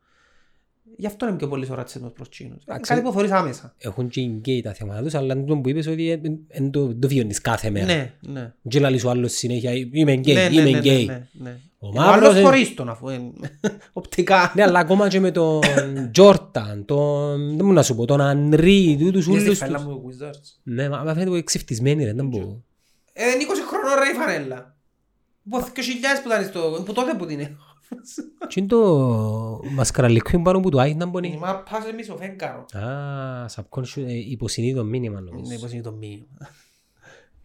Γι' αυτό είναι πιο πολύ ο ρατσισμός προς τζείνους. Είναι Εντάξει. κάτι που θωρείς άμεσα. έχουν και οι γκέι τα θέματα τους, αλλά είναι το που είπες ότι δεν το, το βιώνεις κάθε μέρα. Ναι, ναι. Και λαλείς ο άλλος συνέχεια είμαι γκέι, Ναι, ναι, είμαι ναι, γκέι. ναι, ναι. Ο Ο μαύρος άλλος είναι- θωρείς τον αφού είναι οπτικά. Ναι, αλλά ακόμα και με τον Τζόρταν, τον, δεν μου να σου πω, τον Ανρί, τούτους Είναι στη ούλους φαίλα τους. μου Wizards. Ναι, μα μα φαίνεται που εξεφτισμένοι ρε, δεν μπορώ. Ε, είναι 20 χρονών ρε η φανέλα. Που 2000 που ήταν στο... Που τότε που την έχω. Τι είναι το μασκαραλικούιν πάνω που το άγει να μπορεί. Μα πας εμείς ο φέγκαρο. Α, subconscious, ε, υποσυνείδητο μήνυμα Ναι, νομίζω. πώς είναι το μήνυμα.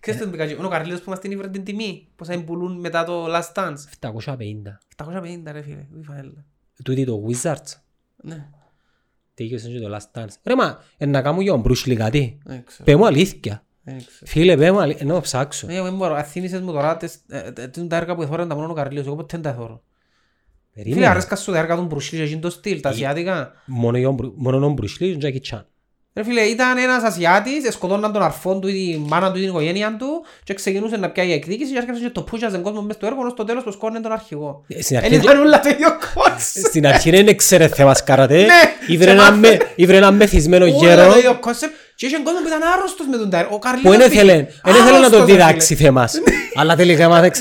Ξέρεις τον Πικάτσι, ο Καρλίδος που μας την ήβρε την τιμή, πώς θα πουλούν μετά το Last Dance. 750. 750 ρε φίλε, η φανέλα. Τούτοι το Wizards. Ναι, Τέγιωσε και το Last Dance. Ρε μα, εν να κάνω για τον Bruce Lee κάτι. δεν ξέρω. Πέ μου αλήθεια. δεν ξέρω. Φίλε, πέ μου αλήθεια. Ενώ ψάξω. Ε, δεν μπορώ, αθήνησες μου τώρα τες- ε, ε, τι είναι τα έργα που εθώραν τα μόνο ο Καρλίδος, εγώ ποτέ δεν τα εθώρω. Φίλε, Περίμενε. αρέσκας σου τα έργα του Μπρουσίλ και εκείνο το στυλ, τα ασιάτικα. Μόνο για τον Μπρου- Μόνο τον Bruce Lee και τον Jackie Chan. Ρε φίλε, ήταν ένας Ασιάτης, σκοτώναν τον αρφόν του ή τη μάνα του ή την οικογένεια του και ξεκινούσε να πιάει εκδίκηση και άρχισε και το πούσιαζε τον κόσμο μες στο έργο, ως στο τέλος που σκόρνε τον αρχηγό. Ε, Στην Εν αρχή, ήταν όλα το ίδιο κόνσεπτ. στην αρχή δεν ξέρε θέμα καρατέ. Ναι, Ήβρε και ένα μάθε. με- ήβρε ένα μεθυσμένο Όλα γέρο το ίδιο κόνσεπτ και είχε κόσμο που ήταν άρρωστος με τον τάιρ. Ο που Καρλίδος δεν πήγε- ήθελε δεν ήθελε να άρρωστος, το ρε διδάξει φίλε. θέμας. Αλλά τελικά έμαθε-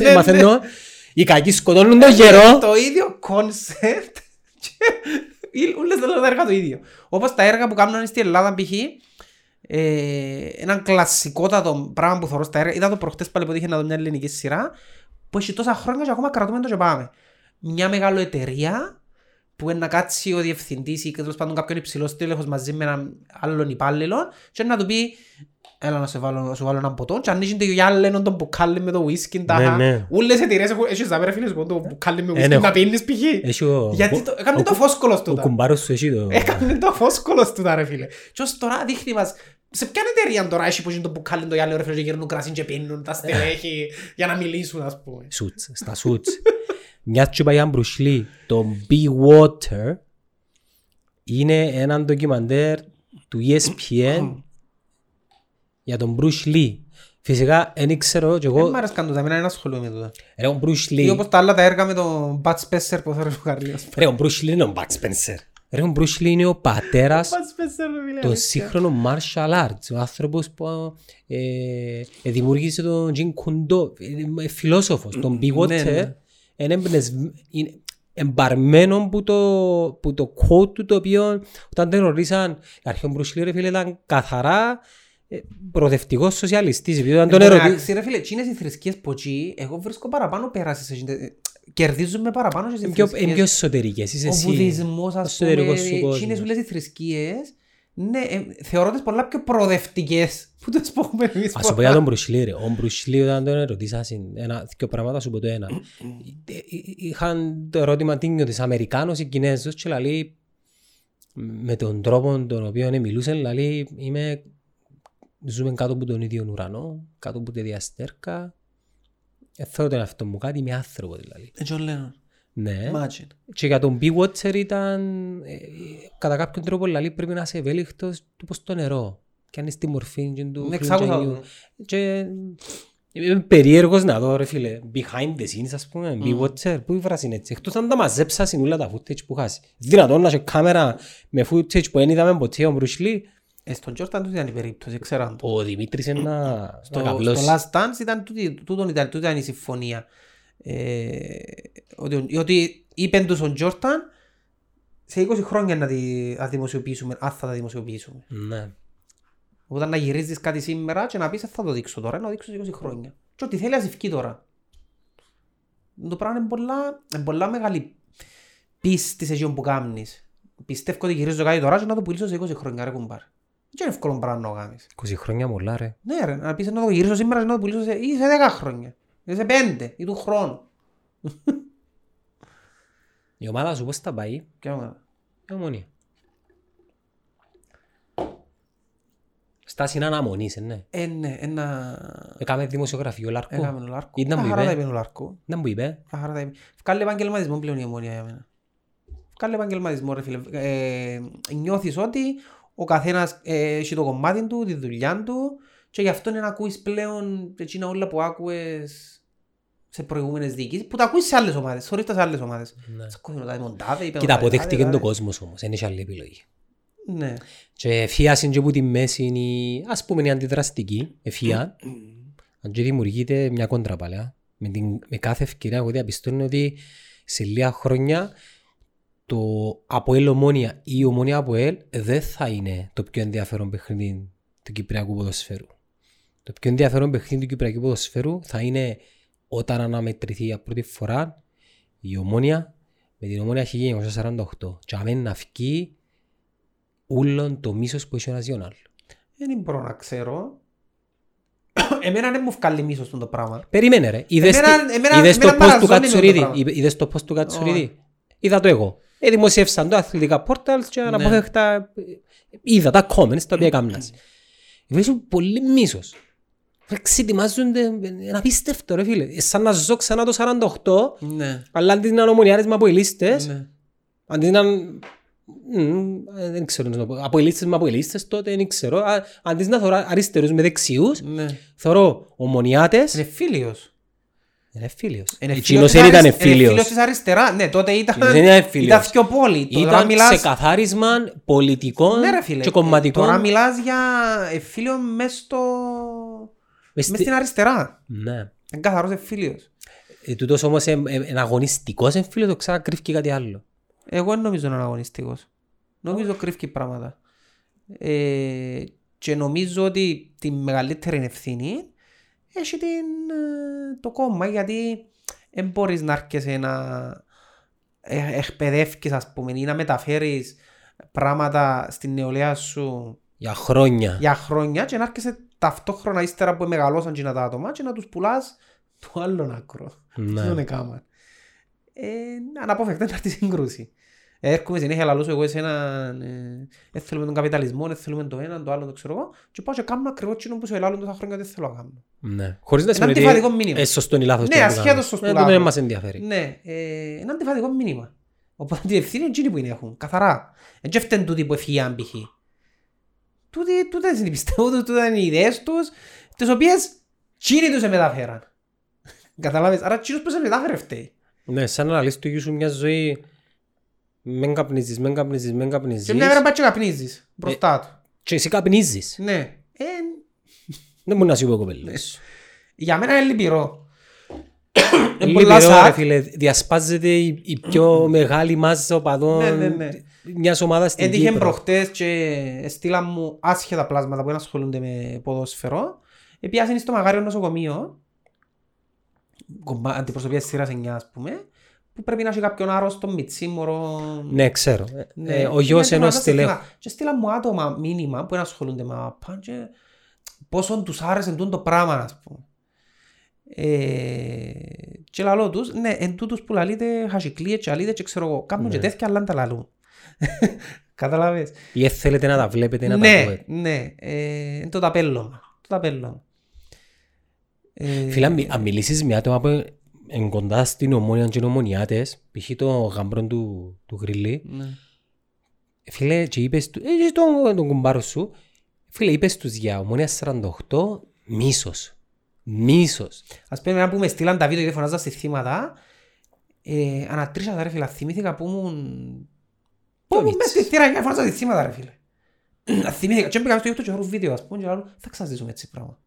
Ναι, έμαθε ναι. το. Οι κακοί σκοτώνουν τον γέρο. Το ίδιο κόνσεπτ και όλες τα έργα το ίδιο. Όπως τα έργα που κάνουν στην Ελλάδα π.χ. Ε, έναν κλασικότατο πράγμα που θωρώ στα έργα. Είδα το προχτές πάλι που είχε να δω μια ελληνική σειρά που έχει τόσα χρόνια και ακόμα κρατούμε το και πάμε. Μια μεγάλη εταιρεία που είναι να κάτσει ο διευθυντής ή τέλος πάντων κάποιον υψηλό τέλεχος μαζί με έναν άλλον υπάλληλο και να του πει έλα να σε βάλω, να σου βάλω έναν ποτό και ανοίγει το γυάλαινο τον μπουκάλι με το whisky τα Ναι, ναι. Ούλες εταιρείες έχουν έχεις δάμε ρε φίλες που το μπουκάλι με Ε, whisky ναι. να πίνεις π.χ. Έχει ο- Γιατί το, έκανε ο- το φόσκολος Ο τούτα. κουμπάρος σου έχει το... Έκανε το φόσκολος τούτα ρε φίλε. Και ως τώρα δείχνει μας σε ποια εταιρεία τώρα έχει που είναι το μπουκάλι το γυάλαινο ρε φίλε και γυρνούν κρασί και πίνουν τα στελέχη για να μιλήσουν ας πούμε. Σούτς, στα σούτς. Μια και πάει αν Bruce Lee, το Be Water είναι ένα ντοκιμαντέρ του E ESPN για τον Bruce Lee. Φυσικά, δεν ξέρω και Δεν εγώ... μ' αρέσκαν τούτα, εμένα δεν ασχολούμαι με τούτα. Ρε, ο Bruce Ή Lee... όπως τα άλλα τα έργα με τον Bud Spencer που θέλω ο Καρλίος. Ρε, ο Bruce Lee είναι ο Bud Spencer. Ρε, ο Bruce Lee είναι ο πατέρας Bud Spencer ρε φίλε. των αλήθεια. σύγχρονων martial arts. Ο άνθρωπος που ε, ε, δημιούργησε τον Jean Kune Do, ε, φιλόσοφος. Τον Be Ναι, Water ναι. είναι εμπνευσ- είναι εμπαρμένο που το, που το quote του το οποίο όταν τον ρωτήσαν αρχαίον Bruce Lee ρε φίλε ήταν καθαρά ε, προοδευτικός σοσιαλιστής επειδή όταν τον ερωτήσαν Εντάξει ρε φίλε, εκείνες οι θρησκείες που εκεί, εγώ βρίσκω παραπάνω πέραση σε εκείνες- ε, Κερδίζουμε παραπάνω στις είναι πιο, είναι θρησκείες. πιο εσωτερικές είσαι Ο εσύ βουδισμός ο ας πούμε, εσωτερικός σου εκείνες κόσμος. όλες οι θρησκείες, ναι, ε, θεωρώ τις πολλά πιο προοδευτικές που τις πούμε εμείς. Ας σου πω για τον Bruce Lee, ρε. Ο Bruce Lee όταν τον ερωτήσα ένα, δύο πράγματα σου πω το ένα. Ε, ε, Είχαν το ερώτημα τι νιώθεις Αμερικάνος ή Κινέζος και λέει με τον τρόπο τον οποίο μιλούσε λέει είμαι ζούμε κάτω από τον ίδιο ουρανό, κάτω από τη διαστέρκα. Ε, θέλω τον εαυτό μου κάτι, είμαι άνθρωπο δηλαδή. Ε, John Lennon, Ναι. imagine. Και για τον Be Watcher ήταν ε, κατά κάποιον τρόπο δηλαδή πρέπει να είσαι ευέλικτος του πως το νερό. Και αν είναι στη μορφή και του Ναι, εξάκουσα χλουντζανιού. το. Και είμαι περίεργος να δω ρε φίλε, behind the scenes ας πούμε, Mm. Be Watcher, πού ήβρας είναι έτσι. Εκτός αν τα μαζέψα όλα τα footage που χάσεις. Δυνατόν να έχει κάμερα με footage που δεν είδαμε ποτέ ο Bruce Lee. Ε, στον Jordan τούτη ήταν η περίπτωση, ξέραν το. Ο Δημήτρης είναι να Στο, να στο καβλώσει. Last Dance ήταν τούτη, τούτον ήταν, τούτη ήταν η συμφωνία. Ε, ότι, ότι είπεν τους ο Jordan σε 20 χρόνια να τη να δημοσιοποιήσουμε, αν θα τα δημοσιοποιήσουμε. Ναι. Όταν να γυρίζεις κάτι σήμερα και να πεις «Ε, θα το δείξω τώρα, να το δείξω σε 20 χρόνια. Και ό,τι θέλει ας ευκεί τώρα. Το πράγμα είναι πολλά, είναι πολλά μεγάλη πίστη σε εκείνο που κάνεις. Πιστεύω ότι γυρίζω κάτι τώρα και να το πουλήσω σε 20 χρόνια ρε κουμπάρ. Και είναι εύκολο πράγμα να το κάνεις. 20 χρόνια μολά ρε. Ναι ρε, να πεις να το γυρίσω σήμερα και να το πουλήσω σε, ή σε 10 χρόνια. Ή σε 5 ή του χρόνου. Η ομάδα σου πώς θα πάει, Και άμα- η ομονία. Στάση είναι αναμονής, ε, ναι. Ε, ναι, ένα... Έκαμε δημοσιογραφείο Λάρκο. Έκαμε ο Λάρκο. Ήταν Τα που χαρά τα είπε. είπε ο Λάρκο. Δεν μου είπε. Τα χαρά τα είπε. Βγάλε επαγγελματισμό πλέον η ομόνια για μένα. Βγάλε επαγγελματισμό ρε φίλε. Ε, νιώθεις ότι ο καθένας ε, έχει το κομμάτι του, τη δουλειά του και γι' αυτό είναι να ακούεις πλέον εκείνα όλα που άκουες σε προηγούμενες διοικήσεις που τα ακούεις σε άλλες ομάδες, χωρίς τα σε άλλες ομάδες. Ναι. Σε ακούεις ο τάδε μοντάδες, είπε ο Κοίτα, τάδε, αποδέχτηκε τάδε, τον τάδε. κόσμος όμως. Δεν έχει άλλη επιλογή. Ναι. Και φίασαν και που τη μέση είναι, η- ας πούμε, η αντιδραστική, εφία. Αν και δημιουργείται μια κόντρα παλιά. Με, την, με κάθε ευκαιρία εγώ διαπιστώνω ότι σε λίγα χρόνια το Αποέλ Ομόνια ή η Ομόνια Αποέλ δεν θα είναι το πιο ενδιαφέρον παιχνίδι του Κυπριακού ποδοσφαίρου. Το πιο ενδιαφέρον παιχνίδι του Κυπριακού ποδοσφαίρου θα είναι όταν αναμετρηθεί για πρώτη φορά η Ομόνια με την Ομόνια 1948 και αμένει να φύγει ούλον το μίσος που έχει ο Ναζιόναλ. Δεν μπορώ να ξέρω. Εμένα δεν μου βγάλει μίσος το πράγμα. Περίμενε ρε. Είδες, Εμένα- τι- εμένα- είδες το εμένα post του μαραζώνει με το Κατσουρίδη. πράγμα. Είδε- Είδες το post του Κατσουρίδη. Είδα το εγώ. Ε, δημοσίευσαν το αθλητικά portals και Ναι. αναπόφευκτα ε, είδα τα comments τα οποία έκανας. Βρίσκουν πολύ μίσος. Ξετοιμάζονται, είναι απίστευτο ρε φίλε. Ε, Σαν να ζω ξανά το 48, Ναι. αλλά αντί να είναι ομονιάρες με αποελίστες, Ναι. αντί να... Μμμ, ε, δεν ξέρω, να το πω. αποελίστες με αποελίστες τότε, δεν ξέρω. Α, Αντί να θωρώ αριστερούς με δεξιούς, Ναι. θωρώ ομονιάτες, Είναι φίλιος. Είναι φίλιος. Είναι Εκείνος φίλος δεν της ήταν αρισ- είναι φίλος φίλιος. της αριστερά. Ναι, τότε ήταν, Εκείνος δεν ήταν φίλιος. ήταν πιο πόλη. Τώρα Ήταν μιλάς... ξεκαθάρισμα πολιτικών Ναι ρε φίλε. και κομματικών. Τώρα μιλάς για ε, φίλιο μες στο... Μες Μες στη- στην αριστερά. Ναι. Είναι καθαρός φίλιος. Ε, Τούτος όμως ε, ε, είναι αγωνιστικός εμφύλιος, το ξέρα κρύφει κάτι άλλο. Εγώ δεν νομίζω να είναι αγωνιστικός. Νομίζω κρύφει πράγματα. Ε, και νομίζω ότι τη μεγαλύτερη ευθύνη έχει την, ε, το κόμμα γιατί δεν μπορείς να έρχεσαι να ε, εκπαιδεύκεις ας πούμε ή να μεταφέρεις πράγματα στην νεολαία σου Για χρόνια. για χρόνια και να έρχεσαι ταυτόχρονα ύστερα που μεγαλώσαν και τα άτομα και να τους πουλάς το άλλον άκρο. Ναι. Δεν έκαμα. Ε, αναπόφευκτα να έρθει σύγκρουση. Έρχομαι συνέχεια λαλούς εγώ εσένα, ε, δεν θέλουμε τον καπιταλισμό, δεν θέλουμε το ένα, το άλλο, το ξέρω εγώ και πάω και κάνω ακριβώς εκείνο που σου ελάλλουν τόσα χρόνια δεν θέλω να κάνω. Ναι. Χωρίς να Ένα σημαίνει αντιφατικό ότι μήνυμα. ε, σωστό ή λάθος. Ναι, τι να ασχέτως κάνεις. σωστό Ε, λάθος. Δεν μας ενδιαφέρει. Ναι, ε, ένα αντιφατικό μήνυμα. Οπότε την ευθύνη είναι εκείνοι που είναι έχουν, καθαρά. Δεν και φταίνουν τούτοι που έφυγαν π.χ. Τούτοι, τούτες είναι πιστεύω, τούτες είναι οι ιδέες τους, τις οποίες εκείνοι τους μεταφέραν. Καταλάβες, άρα εκείνος που σε μετάφερε φταίει. Ναι, σαν να λες του γιου σου μια ζωή μεν καπνίζεις, μεν καπνίζεις, μεν καπνίζεις Και μια μέρα πάει και καπνίζεις μπροστά του. και εσύ καπνίζεις. Ναι. Ε, Δεν μπορεί να σου πω κοπέλες. για μένα είναι λυπηρό. Είναι Λυπηρό, πολλά ρε σακ. φίλε, διασπάζεται η, η πιο μεγάλη μάζα οπαδών Ναι, ναι, ναι. μιας ομάδας στην Έτυχε Κύπρο. προχτές και στείλαν μου άσχετα πλάσματα που δεν ασχολούνται με ποδόσφαιρο. Επιάσαν στο Μαγάριο νοσοκομείο, κομμά- αντιπροσωπεία της σειράς 9 ας πούμε, που πρέπει να έχει κάποιον άρρωστο μιτσί μωρό. Ναι, ξέρω. Ναι. Ε, ο γιος Είναι ενός το τελέχου. θέμα. Και στείλαν μου άτομα μήνυμα που δεν ασχολούνται με ΑΠΑ και πόσο τους άρεσε τούτο το πράγμα ας πούμε. Ε, και λαλό τους, ναι, εν τούτους που λαλείτε χασικλίες και αλείτε και ξέρω εγώ, κάνουν και Ναι. τέτοια αλλά δεν τα λαλούν. Καταλάβες. Ή δεν θέλετε να τα βλέπετε, να τα Ναι, ακούετε. ναι, ε, είναι το ταπέλωμα. Το ταπέλωμα. Ε, Φίλε, αν μι- αν μιλήσεις με άτομα που είναι κοντά στην ομόνια και είναι ομονιάτες, π.χ. το γαμπρόν του, του γριλί, ναι. φίλε, και είπες του, ε, και τον, τον κουμπάρο σου, φίλε, είπες τους για ομόνια 48, μίσος. Μίσος. Ας πούμε, ένα που με στείλαν τα βίντεο και φωνάζα στη θύματα, ε, ανατρίσα ρε φίλε, θυμήθηκα που ήμουν... Που ήμουν μες στη θύρα και φωνάζα στη θύματα ρε φίλε. Θυμήθηκα, και έμπαικα στο YouTube και έχω βίντεο ας πούμε και λέω, θα ξαναζήσουμε έτσι πράγμα.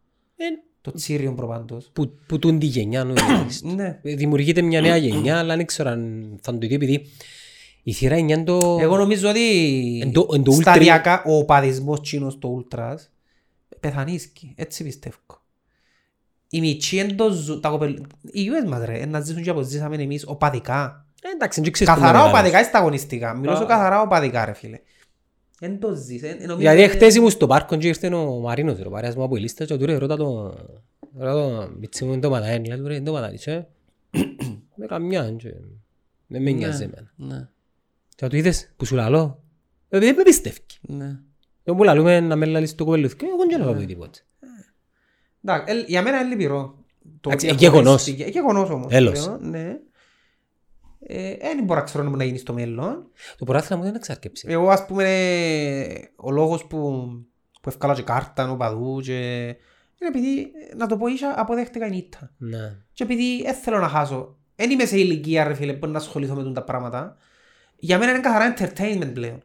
Ε, Το τσίριον προπαντός. που, που τούν τη γενιά νομίζεις. Ναι. Ε, Δημιουργείται μια νέα γενιά, αλλά δεν ξέρω αν θα το δει, επειδή η θύρα 9 το... Εγώ νομίζω ότι Εν το- εν το ultra- σταδιακά ο παδισμός τσίνος το ούλτρας πεθανίσκει. Έτσι πιστεύω. Οι μητσοί εν το ζουν, τα κοπελ... Οι γιουές μας ρε, εν να ζήσουν και όπως ζήσαμε εμείς οπαδικά. Ε, εντάξει, δεν ξέρεις που Καθαρά μεγάλος. οπαδικά ή στα αγωνιστικά. Μιλώ σου Α. καθαρά οπαδικά ρε φίλε. Εν το ζεις. εν- νομίζω Δηλαδή ότι- χτες ήμουν στο πάρκο και ήρθε ο Μαρίνος, ρε, παρέας μου από η λίστα και του ρε, ρώτα το... Ρώτα το μίτσι μου είναι το πατάνι, λέει του ρε, είναι το πατάνι, και... Με καμιά, και... Δεν με νοιάζει εμένα. Ναι, Και του είδες που σου λαλώ, ε, δεν με πιστεύει. ναι. Εγώ που λαλούμε να με λαλείς το κοπελούθκιο, εγώ δεν έκανα τίποτα. Εντάξει, ε, για μένα είναι λυπηρό. Το Εντάξει, ότι ε, γεγονός. αγωνίστηκε. Ε, γεγονός όμως. Τέλος. πλέον, Ναι. Ε, Δεν μπορώ να ξέρω να γίνει στο μέλλον. Το πρωτάθλημα μου δεν εξάρκεψε. Εγώ ας πούμε ο λόγος που, που ευκάλα και κάρτα ο παδού και είναι επειδή ε, να το πω ίσα αποδέχτηκα η ήττα. Ναι. Και επειδή δεν θέλω να χάσω. Δεν είμαι σε ηλικία ρε φίλε που να ασχοληθώ με τα πράγματα. Για μένα είναι καθαρά entertainment πλέον.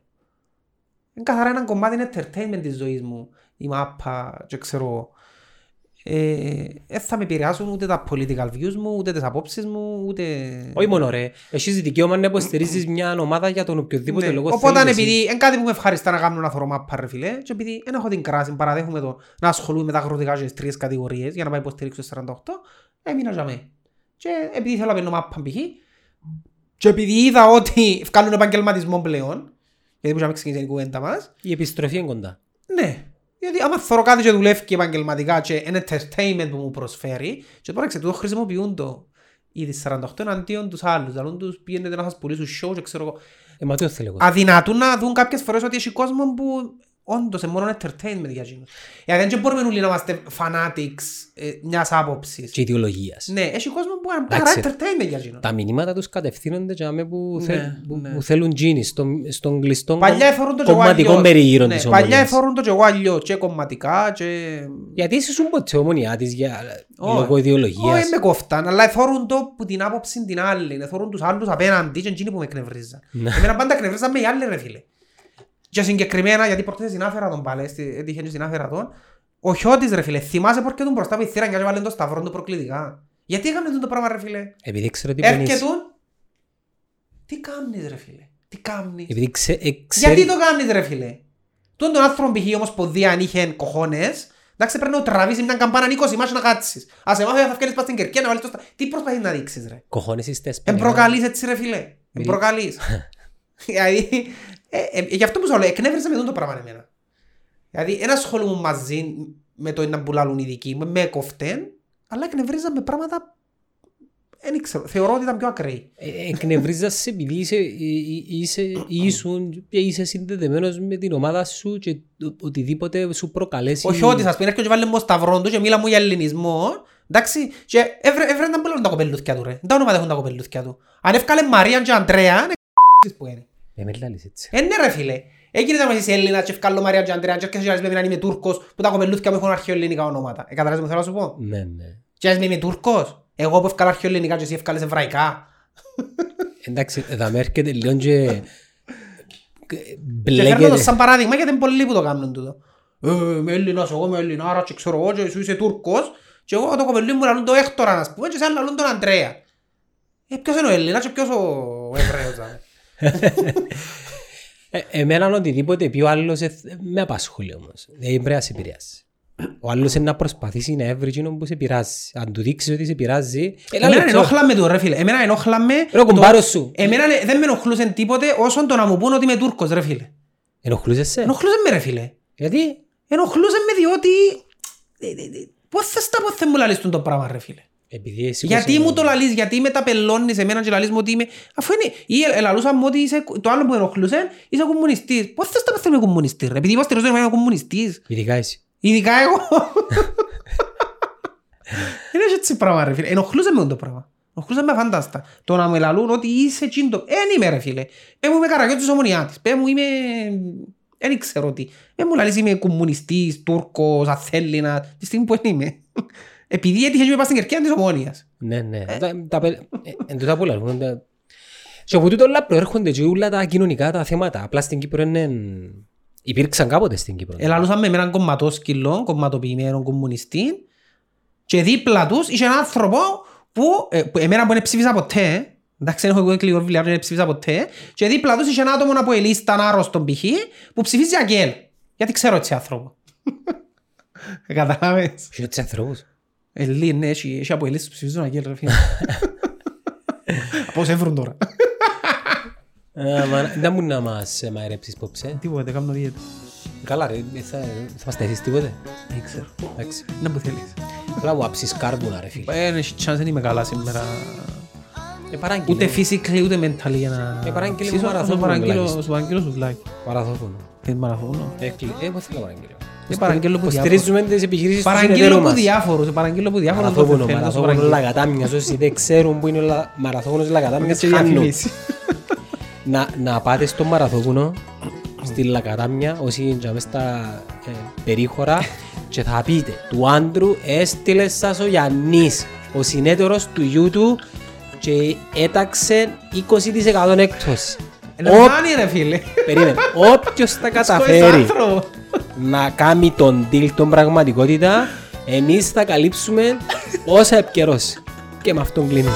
Είναι καθαρά ένα κομμάτι entertainment της ζωής μου. Η μάπα και ξέρω. Ε, δεν θα με επηρεάσουν ούτε τα political views μου, ούτε τις απόψεις μου, ούτε... Όχι μόνο ρε, έχεις δικαίωμα να υποστηρίζεις μια ομάδα για τον οποιοδήποτε Ναι. λόγο Οπότε θέλεις επειδή εσύ. είναι κάτι που με ευχαριστά να κάνω να θωρώ μάπα ρε φίλε και επειδή δεν έχω την κράση, παραδέχομαι το να ασχολούμαι με τα αγροτικά και τις τρεις κατηγορίες για να πάει υποστηρίξω στο 48, έμεινα για μέ. Και επειδή θέλω να παίρνω μάπα π.χ. και επειδή είδα ότι βγάλουν επαγγελματισμό πλέον, γιατί που είχαμε ξεκινήσει την κουβέντα μας, Η επιστροφή είναι κοντά. ναι. Γιατί άμα θωρώ κάτι και δουλεύει και επαγγελματικά και είναι entertainment που μου προσφέρει και τώρα ξέρω, το χρησιμοποιούν το ήδη 48 εναντίον τους άλλους. Δηλαδή τους πήγαινετε να σας πουλήσουν show και ξέρω εγώ. Ε, μα τι θέλω εγώ. Αδυνατούν να δουν κάποιες φορές ότι έχει κόσμο που όντως είναι μόνο entertainment για εκείνους. Γιατί δεν μπορούμε όλοι να είμαστε fanatics ε, μιας άποψης. Και ιδεολογίας. Ναι, έχει κόσμος που είναι Εντάξει. καθαρά entertainment για εκείνους. Τα μηνύματα τους κατευθύνονται για μέ που, Ναι, θε- που- ναι. που θέλουν τζίνι στον, στον κλειστό Παλιά εθώρουν το και εγώ κομματικό αλλιώς. περιγύρω Ναι, της Παλιά ομονίας. εθώρουν το και εγώ αλλιώς και κομματικά και... Γιατί είσαι σου ποτέ ομονιά της για Όχι. λόγω Όχι ιδεολογίας. με κόφταν, αλλά εθώρουν το που την άποψη την άλλη. Εθώρουν τους άλλους απέναντι και εκείνοι που με εκνευρίζαν. Ναι. Εμένα πάντα εκνευρίζαν με οι άλλοι ρε φίλε. Και συγκεκριμένα, γιατί προχθές συνάφερα τον πάλι, στη- έτυχε και συνάφερα τον, ο Χιώτης ρε φίλε, θυμάσαι πόρ και τον μπροστά από η θύρα και βάλει το σταυρό του προκλητικά; Γιατί έκαμε το πράγμα ρε φίλε; Επειδή ξέρω τι πονείς. Έρχεται τι κάνεις ρε φίλε; Τι κάνεις; Επειδή ξε, ε, Γιατί ξέρει... το κάνεις ρε φίλε; Τον τον άνθρωπο π.χ. όμως ποδία αν είχε κοχώνες, εντάξει πρέπει να τραβήσεις μια καμπάνα 20 μάχη να κάτσεις. Ας εμάς θα βγάλεις πας στην κερκία να βάλεις το στα... Τι προσπαθείς να δείξεις ρε; Κοχώνες είστε Εν προκαλείς έτσι ρε φίλε. Εν προκαλείς. Δηλαδή, ε, ε, γι' αυτό που σου λέω, εκνεύρισε με τον το πράγμα εμένα. Δηλαδή, ένα ασχολούμαι μαζί με το να πουλάλουν οι δικοί μου, με κοφτέν, αλλά εκνευρίζαν με πράγματα, δεν ξέρω, θεωρώ ότι ήταν πιο ακραίοι. Ε, Εκνευρίζασαι επειδή είσαι, ε, ε, είσαι, ήσουν και είσαι συνδεδεμένος με την ομάδα σου και ο- οτιδήποτε σου προκαλέσει. Όχι ότι σας πει, έρχεται και βάλε μου σταυρόν του και μίλα μου για ελληνισμό, εντάξει, και έβρε, έβρε να μπλώνουν τα κοπελούθκια του ρε. Δεν τα όνομα έχουν τα κοπελούθκια του. Αν εύκαλε Μαρία και Αντρέα, είναι που είναι. Ε, με λάλης έτσι. Ε, ναι ρε φίλε. Έγινε να είσαι Έλληνας και ευκάλλω Μαρία και Αντρέα και έρχεσαι και να είμαι Τούρκος που τα κοπελούθκια μου έχουν αρχαιοελληνικά ονόματα. Ε, καταλάβεις τι θέλω να σου πω; Ναι, ναι. Και ας είμαι Τούρκος. Εγώ που ευκάλλω αρχαιοελληνικά και εσύ ευκάλλες εβραϊκά. Εντάξει, θα με έρχεται λίγο και... Και φέρνω το Μπλέκεται. σαν παράδειγμα γιατί είναι πολλοί που το κάνουν τούτο. Ε, είμαι Έλληνας, εγώ είμαι Ελληνάρα και ξέρω εγώ και εσύ είσαι Τούρκος και εγώ το κοπελί μου λαλούν το Έκτορα ας πούμε και σε λαλούν τον Αντρέα. Ε, ποιος είναι ο Έλληνας και ποιος ο Εβραίος. Δηλαδή. Ε, Εμένα οτιδήποτε πει ο άλλος ε, με απασχολεί όμως. Δεν πρέπει να σε επηρεάσει. Ο άλλος είναι να προσπαθήσει να έβρει εκείνο που σε πειράζει. Αν του δείξεις ότι σε πειράζει... Ένα Εμένα λεπτό. ενόχλα με το ρε φίλε. Εμένα ενόχλα με... Ρε ο το- κουμπάρος σου. Εμένα ε, δεν με ενοχλούσε τίποτε όσο το να μου πούν ότι είμαι Τούρκος ρε φίλε. Ενοχλούσεσαι. Ενοχλούσε με ρε φίλε. Γιατί; Ενοχλούσε με διότι... ε, ε, ε, Πώς θες τα πώς θες μου λαλείς τον το πράγμα ρε φίλε. Επειδή εσύ Γιατί μου το λαλείς, γιατί με τα πελώνεις εμένα και λαλείς μου ότι είμαι... Αφού είναι... Ή ε, ελαλούσα μου ότι είσαι... Το άλλο που ενοχλούσε είσαι κομμουνιστής. Πώς θες τα πώς είμαι κομμουνιστής ρε; Επειδή υποστηρίζω ότι είμαι κομμουνιστής. Ειδικά εσύ. Ειδικά εγώ. Είναι έτσι πράγμα ρε φίλε. Ενοχλούσε με το πράγμα. Ενοχλούσε με φαντάστα. Το να με λαλούν ότι είσαι τσίντο. Εν είμαι ρε φίλε. Πέ μου είμαι καραγιώτης της ομονιάτης. Πέ μου είμαι... Δεν ξέρω τι. Πέ μου λαλείς είμαι κομμουνιστής, Τούρκος, Αθέλινα. Τη στιγμή που δεν είμαι. Επειδή έτυχε και με πας στην κερκία της ομόνιας. Ναι, ναι. Τα- τα πε- ε, Εν τούτα που λαλούν, τα- Και από τούτο όλα προέρχονται και όλα τα κοινωνικά τα θέματα. Απλά στην Κύπρο είναι... Υπήρξαν κάποτε στην Κύπρο. Ελαλούσαμε με έναν κομματόσκυλο, κομματοποιημένο κομμουνιστή και δίπλα τους είχε έναν άνθρωπο που, ε, που εμένα που δεν ψήφισα ποτέ, εντάξει δεν έχω εγώ κλειο βιβλία, δεν ψήφισα ποτέ και δίπλα τους είχε ένα άτομο από ελίσταν άρρωστον π.χ. που ψηφίζει αγγέλ. Γιατί ξέρω έτσι άνθρωπο. Καταλάβες. Και έτσι ανθρώπους. Ελλή, ναι, έχει, έχει από ελίστες που ψηφίζουν αγγέλ ρε φίλε. Πώς έβρουν τώρα. Α, μα, Δεν μου να μας ε, μαϊρέψεις πόψε. Τίποτε, κάνω δίαιτα. Καλά ρε, ε, θα, θα μας τέσεις τίποτε. Δεν ξέρω. Εντάξει. Να που θέλεις. Απλά μου άψεις κάρβουνα ρε φίλε. Ε, έχει chance, δεν είμαι καλά σήμερα. Ε, παράγγειλε Ούτε μου. physically ούτε mentally για να... Ε, παράγγειλε μου Ψήσω, μαραθώνιο σου παραγγείλω- τουλάχιστον. σου παραγγείλω σουβλάκι. Μαραθώπουνο. Πες μαραθώνο. Έκλει- Ε, πώς θέλω να παραγγείλω. Ε, παραγγείλω που Υποστηρίζουμε τις επιχειρήσεις του Παραγγείλω συνεταίρου από μας. διάφορους, παραγγείλω από διάφορους. Μαραθώπουνο, θέλω να σου μαραθώπουνο παραγγείλω. λαγατάμιας. Όσοι δεν ξέρουν που είναι ο λα- μαραθώπουνος λαγατάμιας, Και χάνουν. διαφήμιση. να, να πάτε στο μαραθώπουνο στη Λακατάμια όσοι είναι μες στα ε, περίχωρα και θα πείτε του άντρου έστειλε σας ο Γιάννης ο συνέτερος του γιού του και έταξε 20% έκπτωση. Ε, να Ω- κάνει ρε φίλε. Περίμενε, όποιος τα Σκόεις καταφέρει άνθρωπο. να κάνει τον deal τον πραγματικότητα εμείς θα καλύψουμε όσα επικαιρώσει. Και με αυτόν κλείνουμε.